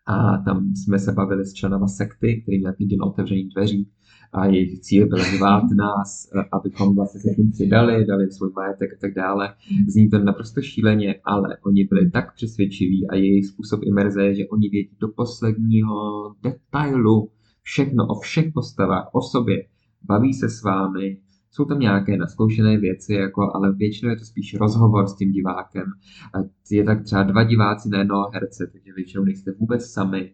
a tam jsme se bavili s členama sekty, který měl den otevřených dveří. A jejich cíl byl zvát nás, abychom vlastně se tím přidali, dali svůj majetek a tak dále. Zní to naprosto šíleně, ale oni byli tak přesvědčiví a jejich způsob imerze je, že oni vědí do posledního detailu. Všechno o všech postavách, o sobě, baví se s vámi, jsou tam nějaké naskoušené věci, jako, ale většinou je to spíš rozhovor s tím divákem. A je tak třeba dva diváci na jednoho herce, takže většinou nejste vůbec sami,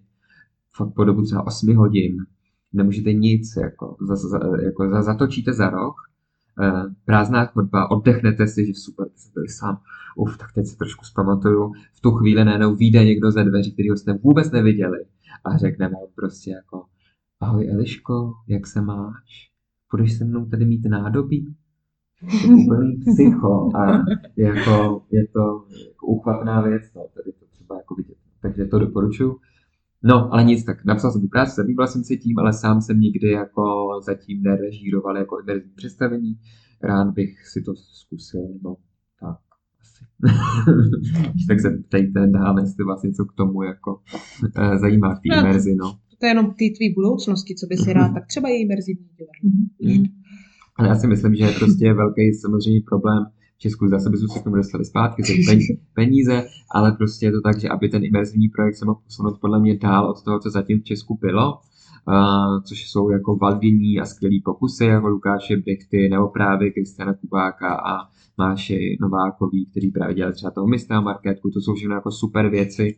fakt po dobu třeba 8 hodin, nemůžete nic, jako, za, za, jako za, zatočíte za roh, eh, prázdná chodba, oddechnete si, že super, jste byli sám, uf, tak teď se trošku zpamatuju, v tu chvíli najednou vyjde někdo ze dveří, kterého jste vůbec neviděli. A řekne vám prostě jako, ahoj Eliško, jak se máš? Budeš se mnou tady mít nádobí? Úplný psycho a jako, je to jako uchvatná věc, no, tady to třeba jako vidět. Takže to doporučuji. No, ale nic, tak napsal jsem tu práci, zabýval jsem se tím, ale sám jsem nikdy jako zatím nerežíroval jako imerzivní představení. Rád bych si to zkusil, no, tak asi. tak se ptejte dál, jestli vás něco k tomu jako eh, zajímá v té no to je jenom ty tvý budoucnosti, co by si rád, tak třeba je imerzivní divadlo. Mm. Ale já si myslím, že je prostě velký samozřejmě problém v Česku, zase bychom se k tomu dostali zpátky, jsou peníze, ale prostě je to tak, že aby ten imerzivní projekt se mohl posunout podle mě dál od toho, co zatím v Česku bylo, Uh, což jsou jako valdění a skvělý pokusy, jako Lukáše Brichty, Neoprávy, Kristiana Kubáka a Máše Novákový, který právě dělali třeba toho mistra marketku, to jsou všechno jako super věci,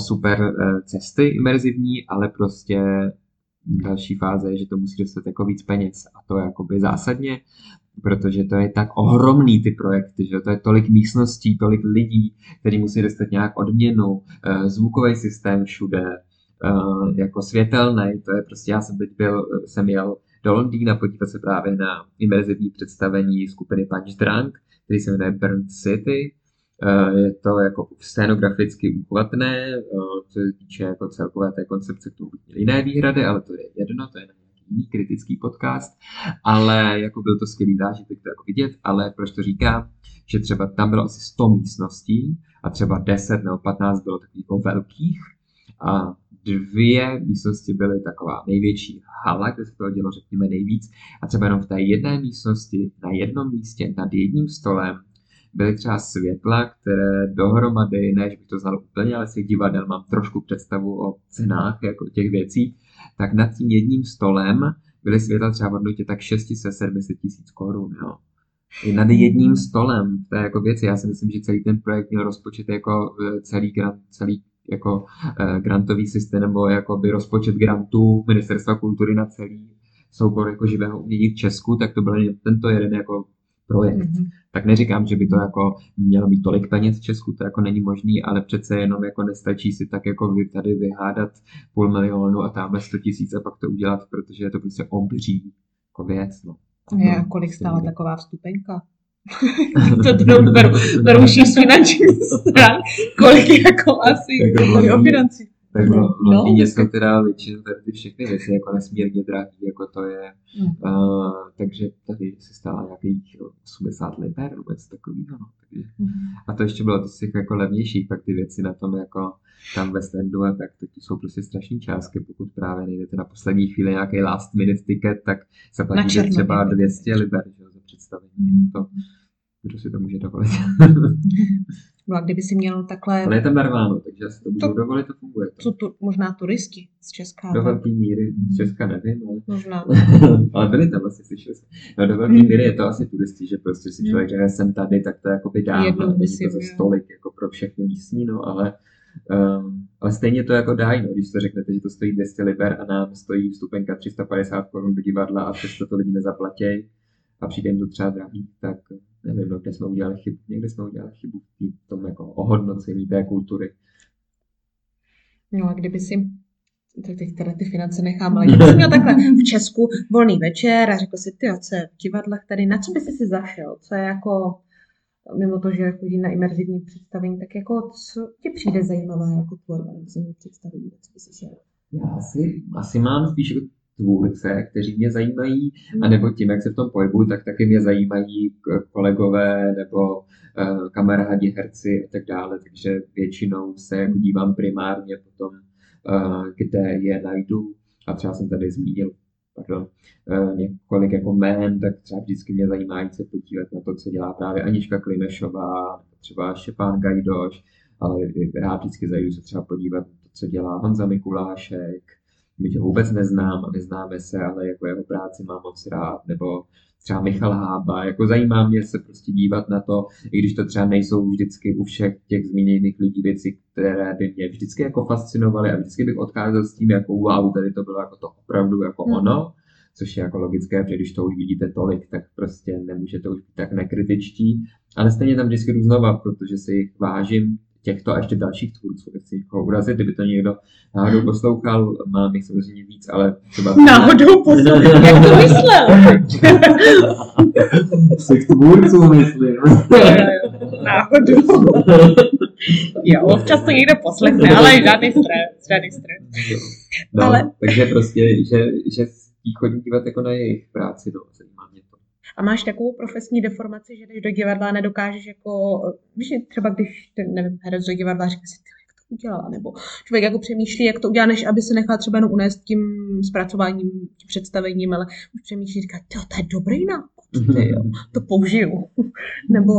super eh, cesty imerzivní, ale prostě další fáze je, že to musí dostat jako víc peněz. A to je jakoby zásadně, protože to je tak ohromný ty projekty, že to je tolik místností, tolik lidí, který musí dostat nějak odměnu, eh, zvukový systém všude, eh, jako světelný, to je prostě, já jsem teď byl, jsem jel do Londýna podívat se právě na imerzivní představení skupiny Punch Drunk, který se jmenuje Burnt City, je to jako scénograficky úchvatné, eh, co se týče jako celkové té koncepce, k tomu jiné výhrady, ale to je jedno, to je na nějaký jiný kritický podcast, ale jako byl to skvělý zážitek to jako vidět, ale proč to říkám, že třeba tam bylo asi 100 místností a třeba 10 nebo 15 bylo takových jako velkých a dvě místnosti byly taková největší hala, kde se toho dělo řekněme nejvíc. A třeba jenom v té jedné místnosti na jednom místě nad jedním stolem byly třeba světla, které dohromady, ne, že bych to znal úplně, ale z těch divadel mám trošku představu o cenách jako těch věcí, tak nad tím jedním stolem byly světla třeba v hodnotě tak 600-700 tisíc korun, jo. I nad jedním stolem, to je jako věci, já si myslím, že celý ten projekt měl rozpočet jako e, celý grant, celý jako uh, grantový systém, nebo jako by rozpočet grantů Ministerstva kultury na celý soubor jako živého umění v Česku, tak to byl tento jeden jako projekt. Mm-hmm. Tak neříkám, že by to jako mělo mít tolik peněz v Česku, to jako není možný, ale přece jenom jako nestačí si tak jako vy tady vyhádat půl milionu a tamhle 100 tisíc a pak to udělat, protože je to prostě obří jako věc. No. A, a kolik stála taková vstupenka? to to beru, beru z finanční stran, kolik jako asi o financí. Tak no, no, no. město teda většinou tady ty všechny věci jako nesmírně drahý, jako to je. Mm. Uh, takže tady se stala nějakých 80 liber, vůbec takovýho. No. Takže, mm. A to ještě bylo z těch jako levnějších, tak ty věci na tom jako tam ve standu a tak to jsou prostě strašné částky, pokud právě nejdete na poslední chvíli nějaký last minute ticket, tak zaplatíte třeba 200 liber že, za představení. Mm. To, kdo si to může dovolit. No a kdyby si měl takhle... Ale je tam narváno, takže asi to můžou to, dovolit, to funguje. To. Co tu, možná turisti z Česka. Do velké míry, z Česka nevím, ale... Možná. ale byli tam asi slyšeli jsme. No do velké míry je to asi turisti, že prostě si člověk řekne, jsem tady, tak to jako by dám, Jednou není to za stolik jako pro všechny místní, no, ale Um, ale stejně to jako dají, no, když to řeknete, že to stojí 200 liber a nám stojí vstupenka 350 korun do divadla a přesto to lidi nezaplatí a přijde jim to třeba drahý, tak nevím, no, kde jsme udělali chybu. Někde jsme udělali chybu v tom jako ohodnocení té kultury. No a kdyby si tak teď teda ty finance nechám, ale kdyby jsi měl takhle v Česku volný večer a řekl si, ty a co je v divadlech tady, na co by si si zašel, co je jako, mimo to, že chodí na imerzivní představení, tak jako co ti přijde zajímavé jako tvorba imerzivní představení, co by si šel? Já asi, asi mám spíš tvůrce, kteří mě zajímají, hmm. anebo tím, jak se v tom pohybuju, tak taky mě zajímají kolegové nebo uh, kamarádi, herci a tak dále, takže většinou se jako dívám primárně potom kde je najdu. A třeba jsem tady zmínil pardon, několik jako jmén, tak třeba vždycky mě zajímá se podívat na to, co dělá právě Anička Klimešová, nebo třeba Šepán Gajdoš, ale rád vždycky zajdu se třeba podívat na to, co dělá Honza Mikulášek, my ho vůbec neznám a neznáme se, ale jako jeho práci mám moc rád, nebo třeba Michal Hába, jako zajímá mě se prostě dívat na to, i když to třeba nejsou vždycky u všech těch zmíněných lidí věci, které by mě vždycky jako fascinovaly a vždycky bych odcházel s tím jako wow, tady to bylo jako to opravdu jako hmm. ono, což je jako logické, protože když to už vidíte tolik, tak prostě nemůžete už být tak nekritičtí, ale stejně tam vždycky jdu znova, protože si jich vážím, těchto a ještě dalších tvůrců. Nechci někoho urazit, kdyby to někdo náhodou poslouchal, mám jich samozřejmě víc, ale třeba... Náhodou poslouchal, jak to myslel? Všech tvůrců myslím. náhodou. jo, občas to někdo poslechne, ale žádný stres, žádný stres. No, ale... takže prostě, že, že chodím dívat jako na jejich práci, no. A máš takovou profesní deformaci, že jdeš do divadla a nedokážeš jako, víš, třeba když, ten, nevím, herec do divadla říká si, jak to udělala, nebo člověk jako přemýšlí, jak to udělá, než aby se nechal třeba jenom unést tím zpracováním, tím představením, ale už přemýšlí, říká, to je dobrý nápad, ty, jo, to použiju. nebo...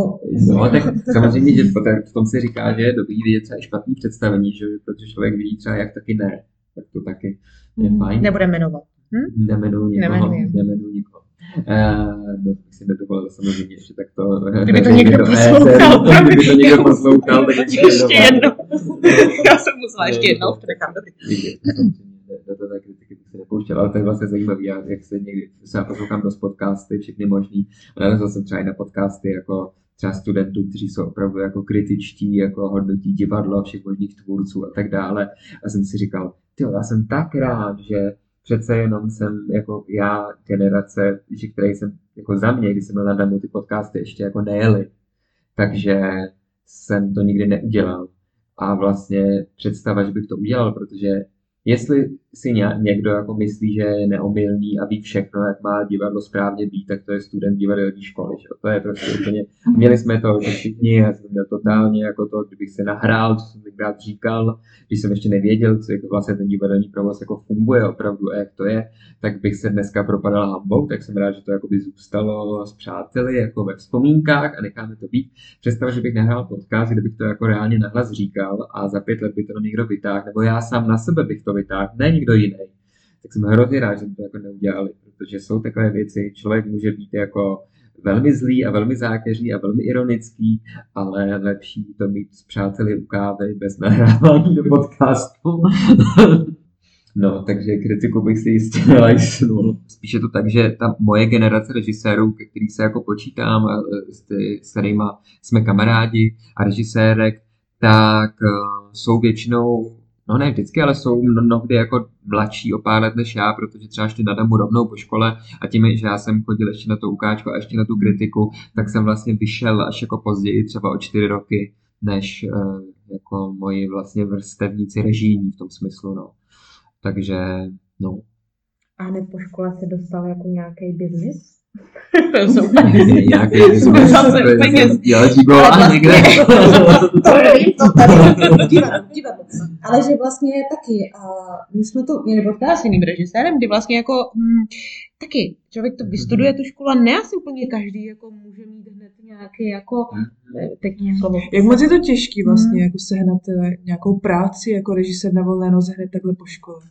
No, tak samozřejmě, že v tom se říká, že je dobrý vidět třeba i špatný představení, že, protože člověk vidí třeba jak taky ne, tak to taky je mm. fajn. Nebude jmenovat. Hm? Nemenuji nikoho. Nemenuji nikoho. No, bych si nedovolil samozřejmě ještě tak to... Kdyby to někdo poslouchal. Kdyby to někdo poslouchal, tak ještě, ještě jednou. Já jsem musela ještě jednou, nechám dobrý. Do té kritiky bych se nepouštěl, ale to je vlastně zajímavé, jak se někdy, se já poslouchám dost podcasty, všechny možný, a narazil jsem třeba i na podcasty jako třeba studentů, kteří jsou opravdu jako kritičtí, jako hodnotí divadlo, všech možných tvůrců a tak dále. A jsem si říkal, ty já jsem tak rád, že přece jenom jsem jako já generace, že který jsem jako za mě, když jsem na Damu, ty podcasty ještě jako nejeli. Takže jsem to nikdy neudělal. A vlastně představa, že bych to udělal, protože jestli si někdo jako myslí, že je neomylný a ví všechno, jak má divadlo správně být, tak to je student divadelní školy. Že? To je prostě úplně... Měli jsme to všichni, já jsem měl totálně jako to, kdybych se nahrál, co jsem tenkrát říkal, když jsem ještě nevěděl, co, jak vlastně ten divadelní provoz jako funguje opravdu a jak to je, tak bych se dneska propadal hambou, tak jsem rád, že to jako by zůstalo s přáteli, jako ve vzpomínkách a necháme to být. Představ, že bych nahrál podcast, kde bych to jako reálně nahlas říkal a za pět let by to někdo vytáhl, nebo já sám na sebe bych to vytáhl, ne nikdo jiný. Tak jsem hrozně rád, že to jako neudělali, protože jsou takové věci, člověk může být jako velmi zlý a velmi zákeřný a velmi ironický, ale lepší to mít s přáteli u kávy bez nahrávání do podcastu. No, takže kritiku bych si jistě nelajsnul. Spíše to tak, že ta moje generace režisérů, ke který se jako počítám, s, ty, s kterými jsme kamarádi a režisérek, tak uh, jsou většinou no ne vždycky, ale jsou mnohdy jako mladší o pár let než já, protože třeba ještě na damu rovnou po škole a tím, že já jsem chodil ještě na to ukáčku a ještě na tu kritiku, tak jsem vlastně vyšel až jako později, třeba o čtyři roky, než uh, jako moji vlastně vrstevníci režijní v tom smyslu, no. Takže, no. A hned po škole se dostal jako nějaký biznis? to jsou nějaký zase peněz. Jo, Žigo, a někde. to nevím, to tady divadlo, divadlo. Ale že vlastně taky, a my jsme to měli podcast s jiným režisérem, kdy vlastně jako hm, taky člověk to vystuduje tu školu a ne asi úplně každý jako může mít hned nějaký jako teď slovo. Jak moc je to těžký vlastně hmm. jako sehnat eh, nějakou práci jako režisér na volné noze hned takhle po škole?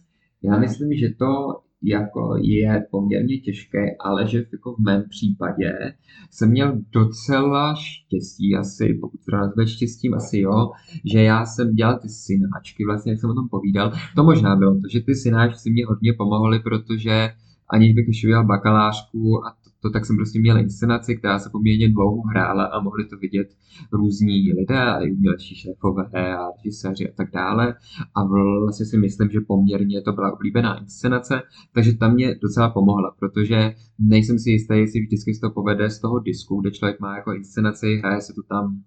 Já myslím, že to jako je poměrně těžké, ale že jako v mém případě jsem měl docela štěstí asi, pokud to nazve štěstím, asi jo, že já jsem dělal ty synáčky, vlastně jak jsem o tom povídal, to možná bylo to, že ty synáčky mě hodně pomohly, protože aniž bych ještě udělal bakalářku a to, tak jsem prostě měl inscenaci, která se poměrně dlouho hrála a mohli to vidět různí lidé, a i umělečí šéfové a režiséři a tak dále. A vlastně si myslím, že poměrně to byla oblíbená inscenace, takže tam mě docela pomohla, protože nejsem si jistý, jestli vždycky se to povede z toho disku, kde člověk má jako inscenaci, hraje se to tam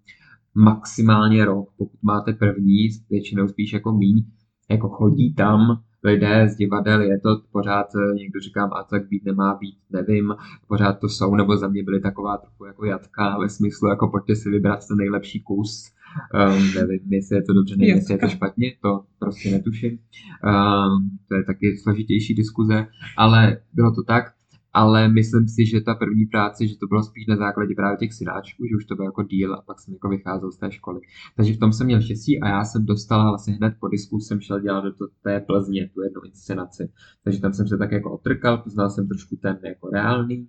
maximálně rok, pokud máte první, většinou spíš jako míň, jako chodí tam lidé z divadel, je to pořád, eh, někdo říká, a tak být nemá být, nevím, pořád to jsou, nebo za mě byly taková trochu jako jatka ve smyslu, jako pojďte si vybrat ten nejlepší kus, um, nevím, jestli je to dobře, nevím, jestli je to špatně, to prostě netuším. Um, to je taky složitější diskuze, ale bylo to tak ale myslím si, že ta první práce, že to bylo spíš na základě právě těch synáčků, že už to bylo jako díl a pak jsem jako vycházel z té školy. Takže v tom jsem měl štěstí a já jsem dostal vlastně hned po disku jsem šel dělat do to, té Plzně, tu jednu inscenaci. Takže tam jsem se tak jako otrkal, poznal jsem trošku ten jako reálný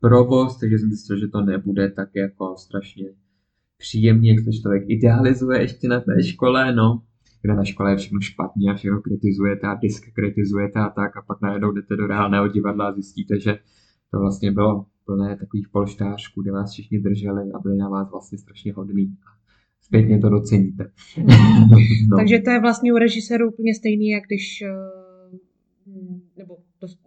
provoz, takže jsem zjistil, že to nebude tak jako strašně příjemně, jak to člověk idealizuje ještě na té škole, no kde na škole je všechno špatně a všechno kritizujete a disk kritizujete a tak a pak najednou jdete do reálného divadla a zjistíte, že to vlastně bylo plné takových polštářků, kde vás všichni drželi a byli na vás vlastně strašně hodný. Zpětně to doceníte. no. Takže to je vlastně u režisérů úplně stejný, jak když eh, nebo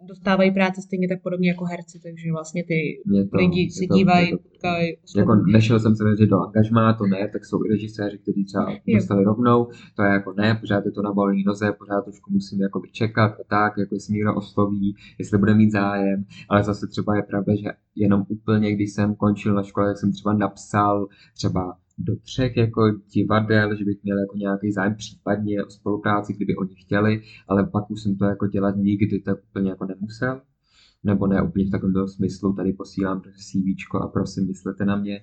dostávají práce stejně tak podobně jako herci, takže vlastně ty to, lidi si to, dívají, potkají. Jako nešel jsem se věřit do angažmá, to ne, tak jsou i režiséři, kteří třeba dostali rovnou, to je jako ne, pořád je to na volné noze, pořád trošku musím jako čekat a tak, jako jestli někdo osloví, jestli bude mít zájem, ale zase třeba je pravda, že jenom úplně, když jsem končil na škole, tak jsem třeba napsal třeba do třech jako divadel, že bych měl jako nějaký zájem případně o spolupráci, kdyby oni chtěli, ale pak už jsem to jako dělat nikdy tak úplně jako nemusel. Nebo ne úplně v takovém smyslu, tady posílám CV a prosím, myslete na mě,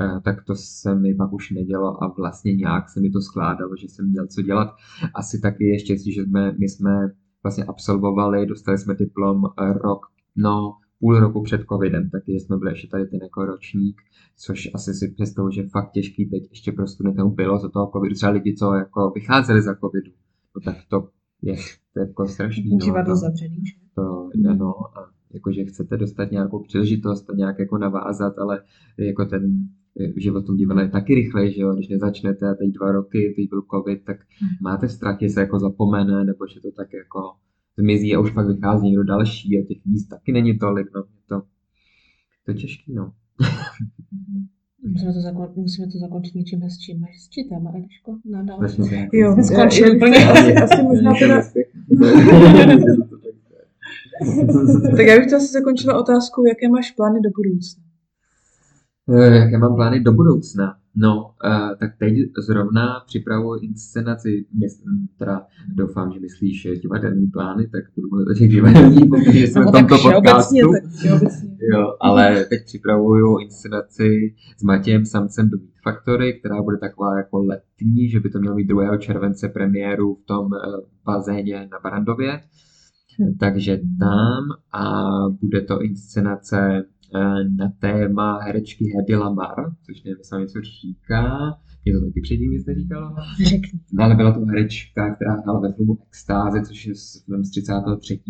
eh, tak to se mi pak už nedělo a vlastně nějak se mi to skládalo, že jsem měl co dělat. Asi taky ještě, že jsme, my jsme vlastně absolvovali, dostali jsme diplom eh, rok, no půl roku před covidem, taky jsme byli ještě tady ten jako ročník, což asi si představuji, že fakt těžký teď ještě pro studenty bylo za toho covidu. Třeba lidi, co jako vycházeli za covidu, no tak to je, to je jako strašný. No, Divadlo zavřený. To je, no, a jakože chcete dostat nějakou příležitost a nějak jako navázat, ale jako ten život v tom divadle je taky rychle, že jo, když nezačnete a teď dva roky, teď byl covid, tak hmm. máte strach, že se jako zapomene, nebo že to tak jako zmizí a už pak vychází někdo další a těch míst taky není tolik, no, to, to je těžký, no. Musíme to, zakon- musíme to zakončit něčím hezčím. Máš hezčí téma, Eliško? Na další. Jo, skončili úplně. Asi, asi možná teda... tak já bych to asi zakončila otázkou, jaké máš plány do budoucna? Eh, jaké mám plány do budoucna? No, uh, tak teď zrovna připravuji inscenaci, myslím, teda doufám, že myslíš divadelní plány, tak budu mluvit o těch divadelních, protože jsme v tomto podcastu. Jo, ale teď připravuju inscenaci s Matějem Samcem do Meat Factory, která bude taková jako letní, že by to mělo mít 2. července premiéru v tom uh, bazéně na Barandově. Takže tam a bude to inscenace Eh, na téma herečky Hedy Lamar, což nevím, jestli něco říká. Je to taky předtím nic neříkalo? Řekni. No, ale byla to herečka, která hrála ve filmu Extáze, což je film z 33.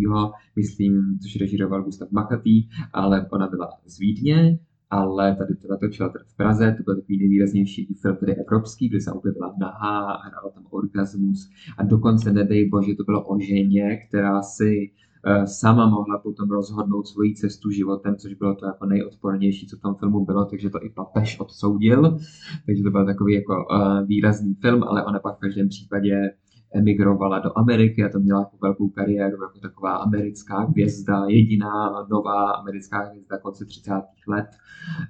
myslím, což režíroval Gustav Makatý, ale ona byla z Vídně, ale tady to natočila tady v Praze, to byl takový nejvýraznější film, tedy evropský, kde se objevila nahá, hrála tam orgasmus a dokonce, nedej bože, to bylo o ženě, která si Eh, sama mohla potom rozhodnout svoji cestu životem, což bylo to jako nejodpornější, co v tom filmu bylo, takže to i papež odsoudil. Takže to byl takový jako uh, výrazný film, ale ona pak v každém případě emigrovala do Ameriky a to měla jako velkou kariéru jako taková americká hvězda, jediná nová americká hvězda konce 30. let,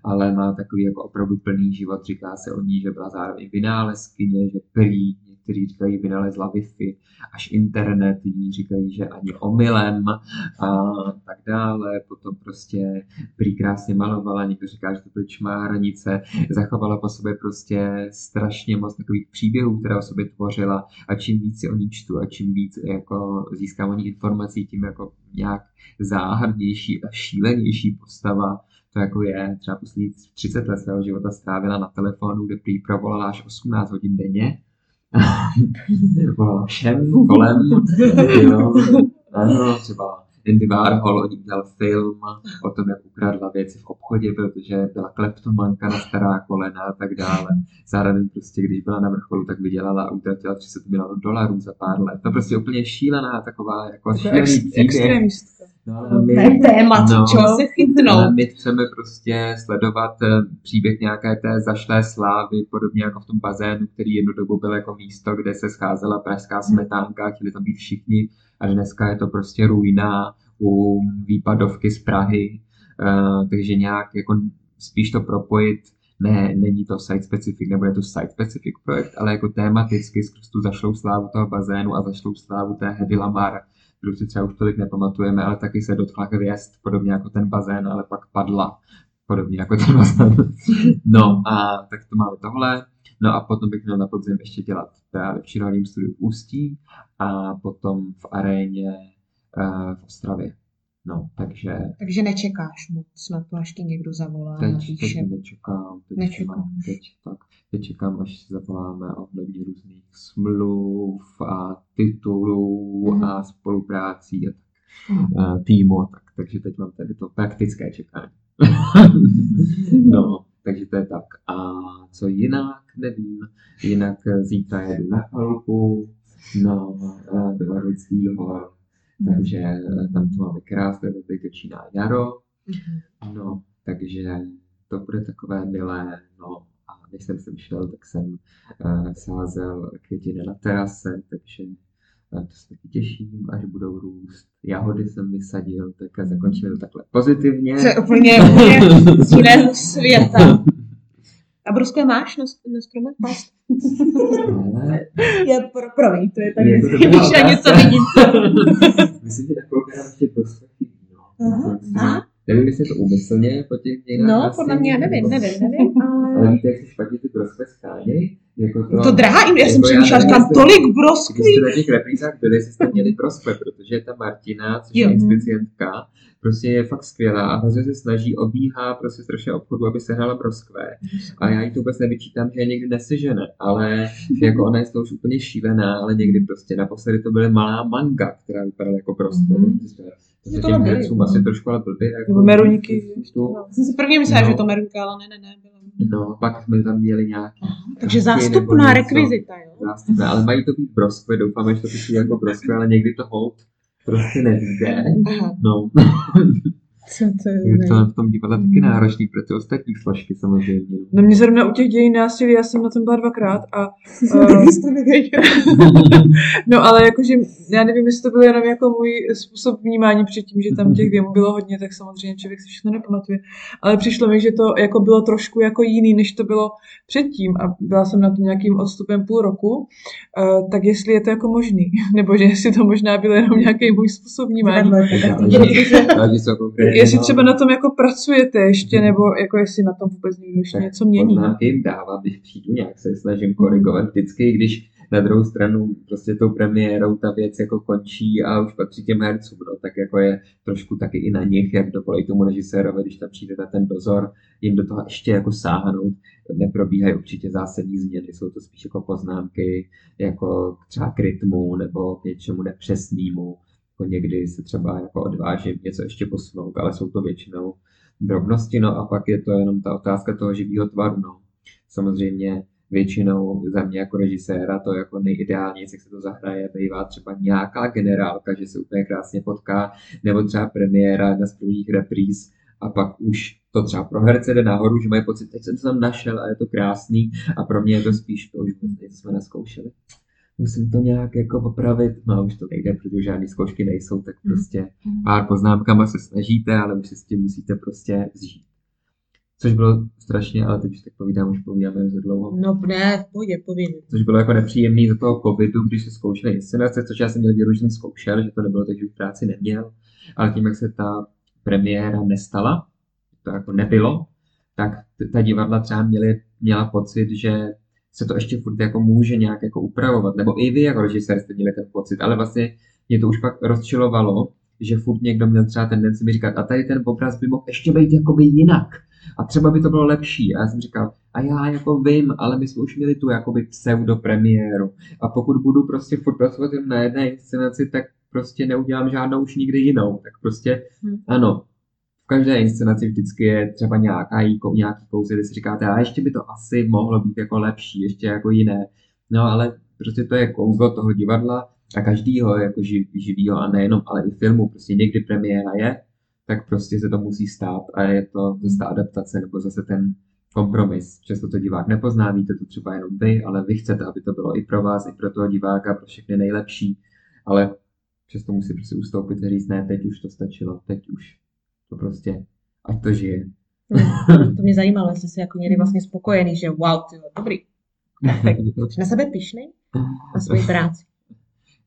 ale má takový jako opravdu plný život. Říká se o ní, že byla zároveň vynálezkyně, že prý někteří říkají vynalezla Wi-Fi, až internet, jiní říkají, že ani omylem a tak dále. Potom prostě prý krásně malovala, někdo říká, že to byly čmárnice, zachovala po sobě prostě strašně moc takových příběhů, které o sobě tvořila a čím víc si o ní čtu a čím víc jako získám o ní informací, tím jako nějak záhadnější a šílenější postava to jako je třeba poslední 30 let svého života strávila na telefonu, kde prý provolala až 18 hodin denně volala všem kolem, jo. Ano, třeba Andy Warhol o ní udělal film o tom, jak ukradla věci v obchodě, protože byla kleptomanka na stará kolena a tak dále. Zároveň prostě, když byla na vrcholu, tak vydělala a utratila 30 milionů dolarů za pár let. To prostě úplně šílená taková jako šílený příběh. No, ale my, to je téma, no, čeho se chytnou. My chceme prostě sledovat eh, příběh nějaké té zašlé slávy, podobně jako v tom bazénu, který jednu dobu byl jako místo, kde se scházela pražská hmm. smetánka, chtěli tam být všichni a dneska je to prostě ruina u výpadovky z Prahy, uh, takže nějak jako spíš to propojit ne, není to site specific, nebude to site specific projekt, ale jako tematicky skrz tu zašlou slávu toho bazénu a zašlou slávu té Hedy Lamar, kterou si třeba už tolik nepamatujeme, ale taky se dotkla hvězd, podobně jako ten bazén, ale pak padla, podobně jako ten bazén. No a tak to máme tohle. No a potom bych měl na podzim ještě dělat právě v přírodním studiu v Ústí a potom v aréně uh, v Ostravě. No, takže... Takže nečekáš moc na to, až ti někdo zavolá, teď, napíše. Teď nečekám, teď, Nečekám. teď, tak, teď čekám, až si zavoláme ohledně různých smluv a titulů mm. a spoluprácí a tak, mm. týmu a tak. Takže teď mám tady to praktické čekání. no, takže to je tak. A co jinak, nevím. Jinak zítra jedu na Alpu, no, do Varlického takže eh, tam to máme krásné, to teď začíná jaro, mm-hmm. no, takže to bude takové milé, no, a než jsem sem šel, tak jsem uh, sázel květiny na terase, takže uh, to se taky těším, až budou růst. Jahody jsem vysadil, tak zakončíme to takhle pozitivně. To je úplně, úplně z jiného světa. A broskve máš na, na stromech past? Je, pro, promiň, to je tady, je to když na něco vidím. Myslím, že takovou ještě. Aha. Aha. Nevím, jestli je to úmyslně po těch dějinách. No, podle mě, nevím, nevím, nevím, ale... Ale víte, jak se špatně ty broskve schánějí? Jako to, to drahá, já jsem přemýšlela, že tam tolik broskví. Když jste na těch reprízách byli, jste měli broskve, protože ta Martina, což je inspicientka, prostě je fakt skvělá a hrozně se snaží, obíhá prostě strašně obchodu, aby se hrala broskve. A já jí to vůbec nevyčítám, že je někdy nesežene, ale jako ona je z toho už úplně šílená, ale někdy prostě naposledy to byly malá manga, která vypadala jako broskve. Mm-hmm. To těm hercům asi trošku ale blbě. Jako, Nebo meruníky. No. Jsem si první myslela, no. že to merunka, ale ne, ne, ne. Bylo. No, pak jsme tam měli nějaký. takže zástupná rekvizita, jo? Zástupná, ale mají to být broskve, doufáme, že to píší jako broskve, ale někdy to hold prostě nevíde. No. Co to je? Je to v tom divadle taky hmm. náročný pro ty ostatní složky samozřejmě. No mě zrovna u těch dějin násilí, já jsem na tom byla dvakrát a... Uh, no ale jakože, já nevím, jestli to byl jenom jako můj způsob vnímání předtím, že tam těch věmů bylo hodně, tak samozřejmě člověk si všechno nepamatuje. Ale přišlo mi, že to jako bylo trošku jako jiný, než to bylo předtím a byla jsem na tom nějakým odstupem půl roku, uh, tak jestli je to jako možný, nebo že jestli to možná byl jenom nějaký můj způsob vnímání jestli no. třeba na tom jako pracujete ještě, mhm. nebo jako jestli na tom vůbec někdo ještě tak něco mění. Poznámky jim dávám, když přijdu, nějak se snažím korigovat vždycky, když na druhou stranu prostě tou premiérou ta věc jako končí a už patří těm hercům, no, tak jako je trošku taky i na nich, jak dovolí tomu režisérovi, když tam přijde na ten dozor, jim do toho ještě jako sáhnout, neprobíhají určitě zásadní změny, jsou to spíš jako poznámky, jako třeba k rytmu nebo k něčemu nepřesnému, jako někdy se třeba jako odvážím něco ještě posunout, ale jsou to většinou drobnosti, no a pak je to jenom ta otázka toho živého tvaru, no. Samozřejmě většinou za mě jako režiséra to jako nejideální, jak se to zahraje, bývá třeba nějaká generálka, že se úplně krásně potká, nebo třeba premiéra na z prvních repríz a pak už to třeba pro herce jde nahoru, že mají pocit, teď jsem to tam našel a je to krásný. A pro mě je to spíš to, už jsme neskoušeli musím to nějak jako opravit, no už to nejde, protože žádné zkoušky nejsou, tak mhm. prostě mhm. pár poznámkama se snažíte, ale už tím musíte prostě zžít. Což bylo strašně, ale teď už tak povídám, už povídáme za dlouho. No ne, v pohodě, povídej. Což bylo jako nepříjemný za toho covidu, když se zkoušeli inscenace, což já jsem měl věru, že jsem zkoušel, že to nebylo tak, že v práci neměl, ale tím, jak se ta premiéra nestala, to jako nebylo, tak ta divadla třeba měly, měla pocit, že se to ještě furt jako může nějak jako upravovat, nebo i vy jako režisér jste měli ten pocit, ale vlastně mě to už pak rozčilovalo, že furt někdo měl třeba tendenci mi říkat, a tady ten obraz by mohl ještě být jakoby jinak. A třeba by to bylo lepší. A já jsem říkal, a já jako vím, ale my jsme už měli tu jakoby pseudo premiéru. A pokud budu prostě furt pracovat jen na jedné inscenaci, tak prostě neudělám žádnou už nikdy jinou. Tak prostě hmm. ano, každé inscenaci vždycky je třeba nějaká, nějaký kousek, kde si říkáte, a ještě by to asi mohlo být jako lepší, ještě jako jiné. No ale prostě to je kouzlo toho divadla a každýho jako živ, živýho a nejenom, ale i filmu, prostě někdy premiéra je, tak prostě se to musí stát a je to zase ta adaptace nebo zase ten kompromis. Často to divák nepozná, víte to třeba jenom vy, ale vy chcete, aby to bylo i pro vás, i pro toho diváka, pro všechny nejlepší, ale často musí prostě ustoupit a říct, ne, teď už to stačilo, teď už to prostě, ať to žije. Hmm, to mě zajímalo, jestli jsi jako někdy vlastně spokojený, že wow, ty dobrý. Na sebe pišný? Na svoji práci?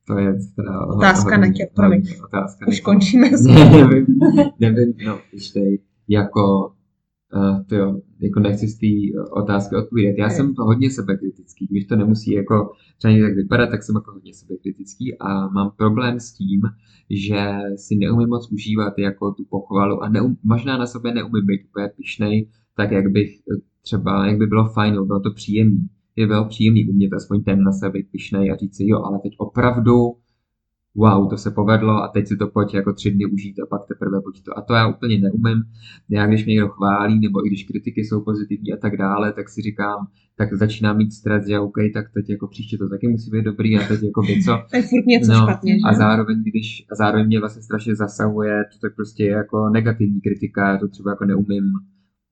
To je teda... Otázka na tě, promiň. Otázka Už končíme. nevím, nevím, no, pištej, jako Uh, to jo, jako nechci z té otázky odpovědět. Já jsem hodně sebekritický, když to nemusí jako třeba tak vypadat, tak jsem jako hodně sebekritický a mám problém s tím, že si neumím moc užívat jako tu pochvalu a neum, možná na sobě neumím být úplně pišnej, tak jak bych třeba, jak by bylo fajn, bylo to příjemný. Je bylo příjemný umět aspoň ten na sebe být pišnej a říct si, jo, ale teď opravdu wow, to se povedlo a teď si to pojď jako tři dny užít a pak teprve pojď to. A to já úplně neumím. Já když mě někdo chválí, nebo i když kritiky jsou pozitivní a tak dále, tak si říkám, tak začínám mít stres, že OK, tak teď jako příště to taky musí být dobrý a teď jako by co. to je furt něco no, špatně, že? A zároveň, když, a zároveň mě vlastně strašně zasahuje, to tak prostě je jako negativní kritika, já to třeba jako neumím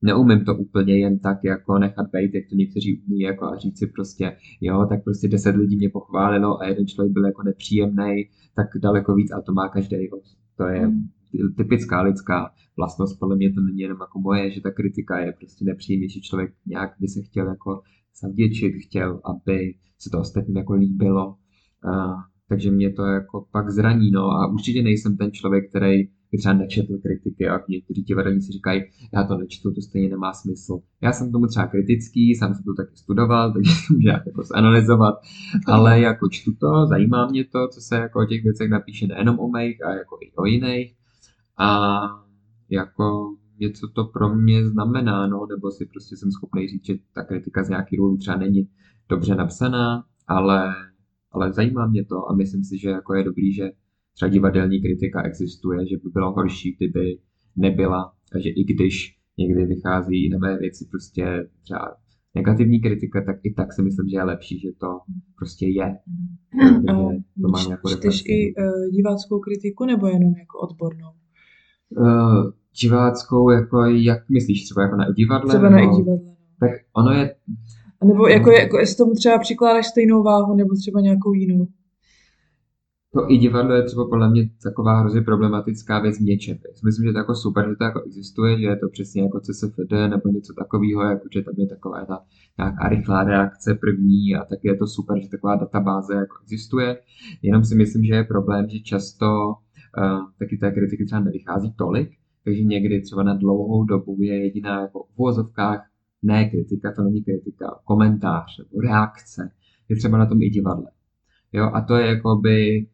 neumím to úplně jen tak jako nechat být, jak to někteří umí jako a říct si prostě, jo, tak prostě deset lidí mě pochválilo a jeden člověk byl jako nepříjemný, tak daleko víc a to má každý. To je mm. typická lidská vlastnost, podle mě to není jenom jako moje, že ta kritika je prostě nepříjemnější člověk nějak by se chtěl jako zavděčit, chtěl, aby se to ostatním jako líbilo. Uh, takže mě to jako pak zraní, no a určitě nejsem ten člověk, který by třeba nečetl kritiky a někteří divadelníci říkají, já to nečtu, to stejně nemá smysl. Já jsem tomu třeba kritický, sám jsem to taky studoval, takže to můžu jako zanalizovat, ale jako čtu to, zajímá mě to, co se jako o těch věcech napíše nejenom o mých, a jako i o jiných. A jako něco to pro mě znamená, no, nebo si prostě jsem schopný říct, že ta kritika z nějaký důvodu třeba není dobře napsaná, ale, ale zajímá mě to a myslím si, že jako je dobrý, že třeba divadelní kritika existuje, že by bylo horší, kdyby nebyla, takže i když někdy vychází na mé věci prostě třeba negativní kritika, tak i tak si myslím, že je lepší, že to prostě je. Takže to mám jako Čteš i uh, diváckou kritiku nebo jenom jako odbornou? Uh, diváckou, jako jak myslíš, třeba jako na divadle? Třeba nebo, na divadle. No. Tak ono je... A nebo jako, jako jestli tomu třeba přikládáš stejnou váhu, nebo třeba nějakou jinou? To i divadlo je třeba podle mě taková hrozně problematická věc něčem. Myslím, že to jako super, že to jako existuje, že je to přesně jako CSFD nebo něco takového, jako že tam je taková ta nějaká rychlá reakce první a tak je to super, že taková databáze jako existuje. Jenom si myslím, že je problém, že často uh, taky té kritiky třeba nevychází tolik, takže někdy třeba na dlouhou dobu je jediná jako v uvozovkách ne kritika, to není kritika, komentář nebo reakce, je třeba na tom i divadle. Jo, a to je jakoby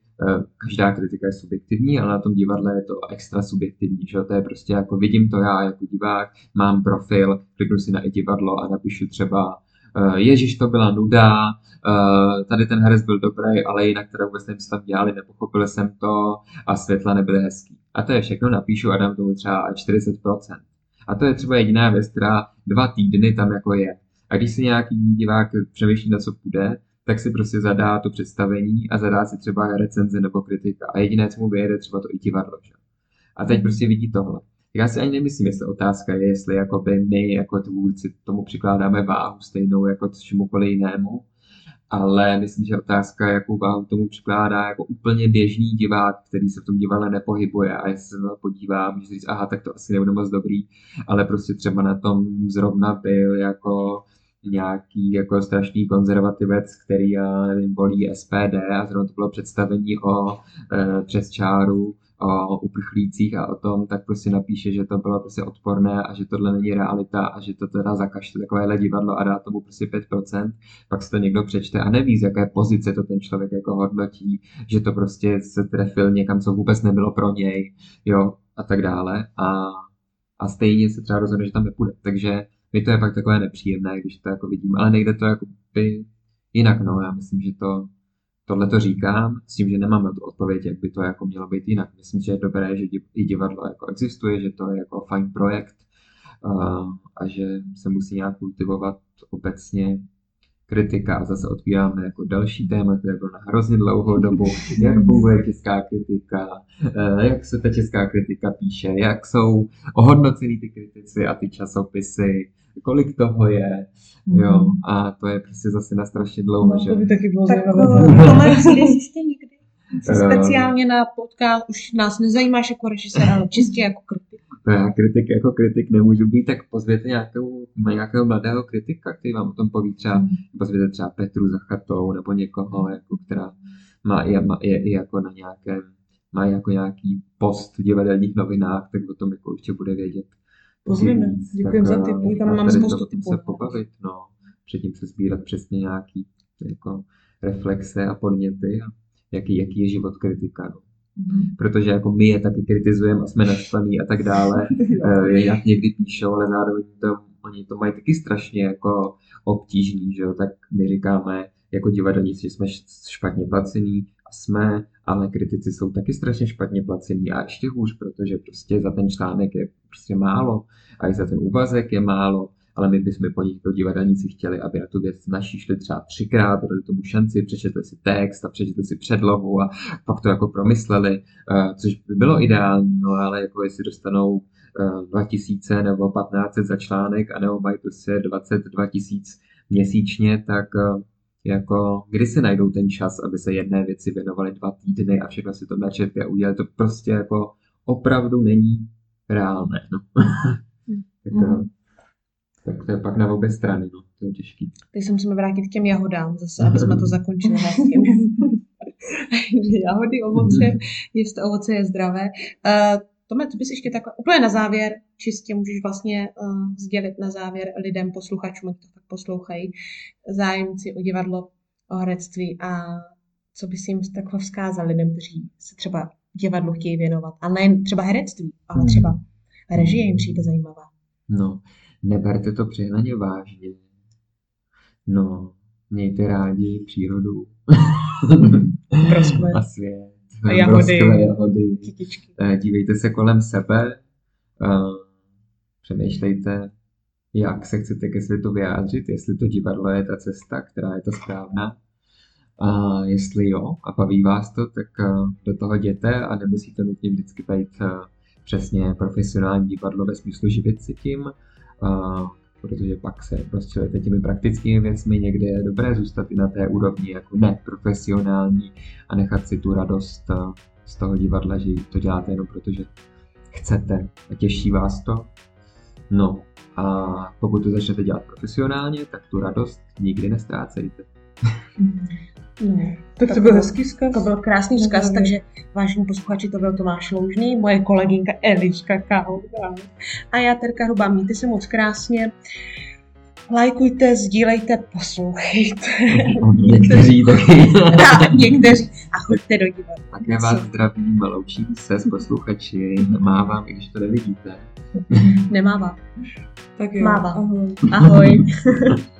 každá kritika je subjektivní, ale na tom divadle je to extra subjektivní, že to je prostě jako vidím to já jako divák, mám profil, kliknu si na i divadlo a napíšu třeba eh, Ježíš, to byla nuda, eh, tady ten herec byl dobrý, ale jinak teda vůbec nevím, co tam dělali, nepochopil jsem to a světla nebyly hezký. A to je všechno, napíšu a dám tomu třeba 40%. A to je třeba jediná věc, která dva týdny tam jako je. A když si nějaký divák přemýšlí, na co půjde, tak si prostě zadá to představení a zadá si třeba recenzi nebo kritika. A jediné, co mu vyjede, třeba to i divadlo. Že? A teď prostě vidí tohle. Já si ani nemyslím, jestli otázka je, jestli jakoby my jako tvůrci tomu přikládáme váhu stejnou jako čemukoliv jinému, ale myslím, že otázka, jakou váhu tomu přikládá jako úplně běžný divák, který se v tom divadle nepohybuje a jestli se na to podívá, může říct, aha, tak to asi nebude moc dobrý, ale prostě třeba na tom zrovna byl jako nějaký jako strašný konzervativec, který, já nevím, volí SPD a zrovna to bylo představení o e, přes čáru, o uprchlících a o tom, tak prostě napíše, že to bylo prostě odporné a že tohle není realita a že to teda zakažte takovéhle divadlo a dá tomu prostě 5%, pak se to někdo přečte a neví, z jaké pozice to ten člověk jako hodnotí, že to prostě se trefil někam, co vůbec nebylo pro něj, jo, a tak dále. A, a stejně se třeba rozhodne, že tam nepůjde. Takže mi to je pak takové nepříjemné, když to jako vidím, ale nejde to jako by jinak, no, já myslím, že to, tohle to říkám s tím, že nemám na tu odpověď, jak by to jako mělo být jinak. Myslím, že je dobré, že i divadlo jako existuje, že to je jako fajn projekt a že se musí nějak kultivovat obecně kritika a zase otvíráme jako další téma, které bylo na hrozně dlouhou dobu, jak funguje česká kritika, eh, jak se ta česká kritika píše, jak jsou ohodnocený ty kritici a ty časopisy, kolik toho je, jo, mhm. a to je prostě zase na strašně dlouho, no, že? to by taky bylo tak, někdy? Speciálně na podcast už nás nezajímáš jako režisér, ale čistě jako kritik já kritik jako kritik nemůžu být, tak pozvěte nějakou, nějakého mladého kritika, který vám o tom poví třeba, hmm. pozvěte třeba Petru Zachatou nebo někoho, jako, která má, je, má, je, je jako na nějakém, má jako nějaký post v divadelních novinách, tak o tom jako určitě bude vědět. Pozvíme, děkujeme za ty, eh, tam mám spoustu typů. se pobavit, no, předtím se sbírat přesně nějaký jako reflexe a podněty a jaký, jaký je život kritika. No. Mm-hmm. protože jako my je taky kritizujeme a jsme naštvaný a tak dále, eh, jak někdy píšou, ale zároveň to, oni to mají taky strašně jako obtížný, že jo, tak my říkáme jako divadelníci, že jsme špatně placení a jsme, ale kritici jsou taky strašně špatně placení a ještě hůř, protože prostě za ten článek je prostě málo a i za ten úvazek je málo ale my bychom po nich jako divadelníci chtěli, aby na tu věc naší šli třeba třikrát, dali tomu šanci, přečetli si text a přečetli si předlohu a pak to jako promysleli, uh, což by bylo ideální, no ale jako jestli dostanou uh, 2000 nebo 15 za článek a nebo mají prostě 22 tisíc měsíčně, tak uh, jako kdy si najdou ten čas, aby se jedné věci věnovali dva týdny a všechno si to načetli a udělali, to prostě jako opravdu není reálné. No. tak, mm tak to je pak na obě strany, no, to je těžký. Teď se musíme vrátit k těm jahodám zase, aby jsme to zakončili hezky. Jahody, ovoce, jestli ovoce je zdravé. Uh, Tome, co bys ještě takhle, úplně na závěr, čistě můžeš vlastně uh, sdělit na závěr lidem, posluchačům, kteří to tak poslouchají, zájemci o divadlo, o herectví a co bys jim takhle vzkázal lidem, kteří se třeba divadlu chtějí věnovat. A nejen třeba herectví, ale hmm. třeba režie jim přijde zajímavá. No, neberte to přehnaně vážně. No, mějte rádi přírodu. a svět. A jahody. jahody. Eh, dívejte se kolem sebe. Eh, přemýšlejte, jak se chcete ke světu vyjádřit, jestli to divadlo je ta cesta, která je ta správná. A jestli jo a baví vás to, tak eh, do toho jděte a nemusíte nutně vždycky být přesně profesionální divadlo ve smyslu živit si tím, protože pak se prostě těmi praktickými věcmi, někde je dobré zůstat i na té úrovni jako neprofesionální a nechat si tu radost z toho divadla, že to děláte jenom protože chcete a těší vás to. No a pokud to začnete dělat profesionálně, tak tu radost nikdy nestrácejte. No, tak to byl hezký vzkaz. To byl krásný vzkaz, takže vážení posluchači, to byl Tomáš Loužný, moje kolegynka Eliška Kauda. A já Terka Hruba, mějte se moc krásně. Lajkujte, sdílejte, poslouchejte. Někteří taky. Někteří. A choďte do divadla. Také vás zdravím loučím se s posluchači. Mávám, i když to nevidíte. Nemávám. Tak jo. Mávám. Ahoj. Ahoj.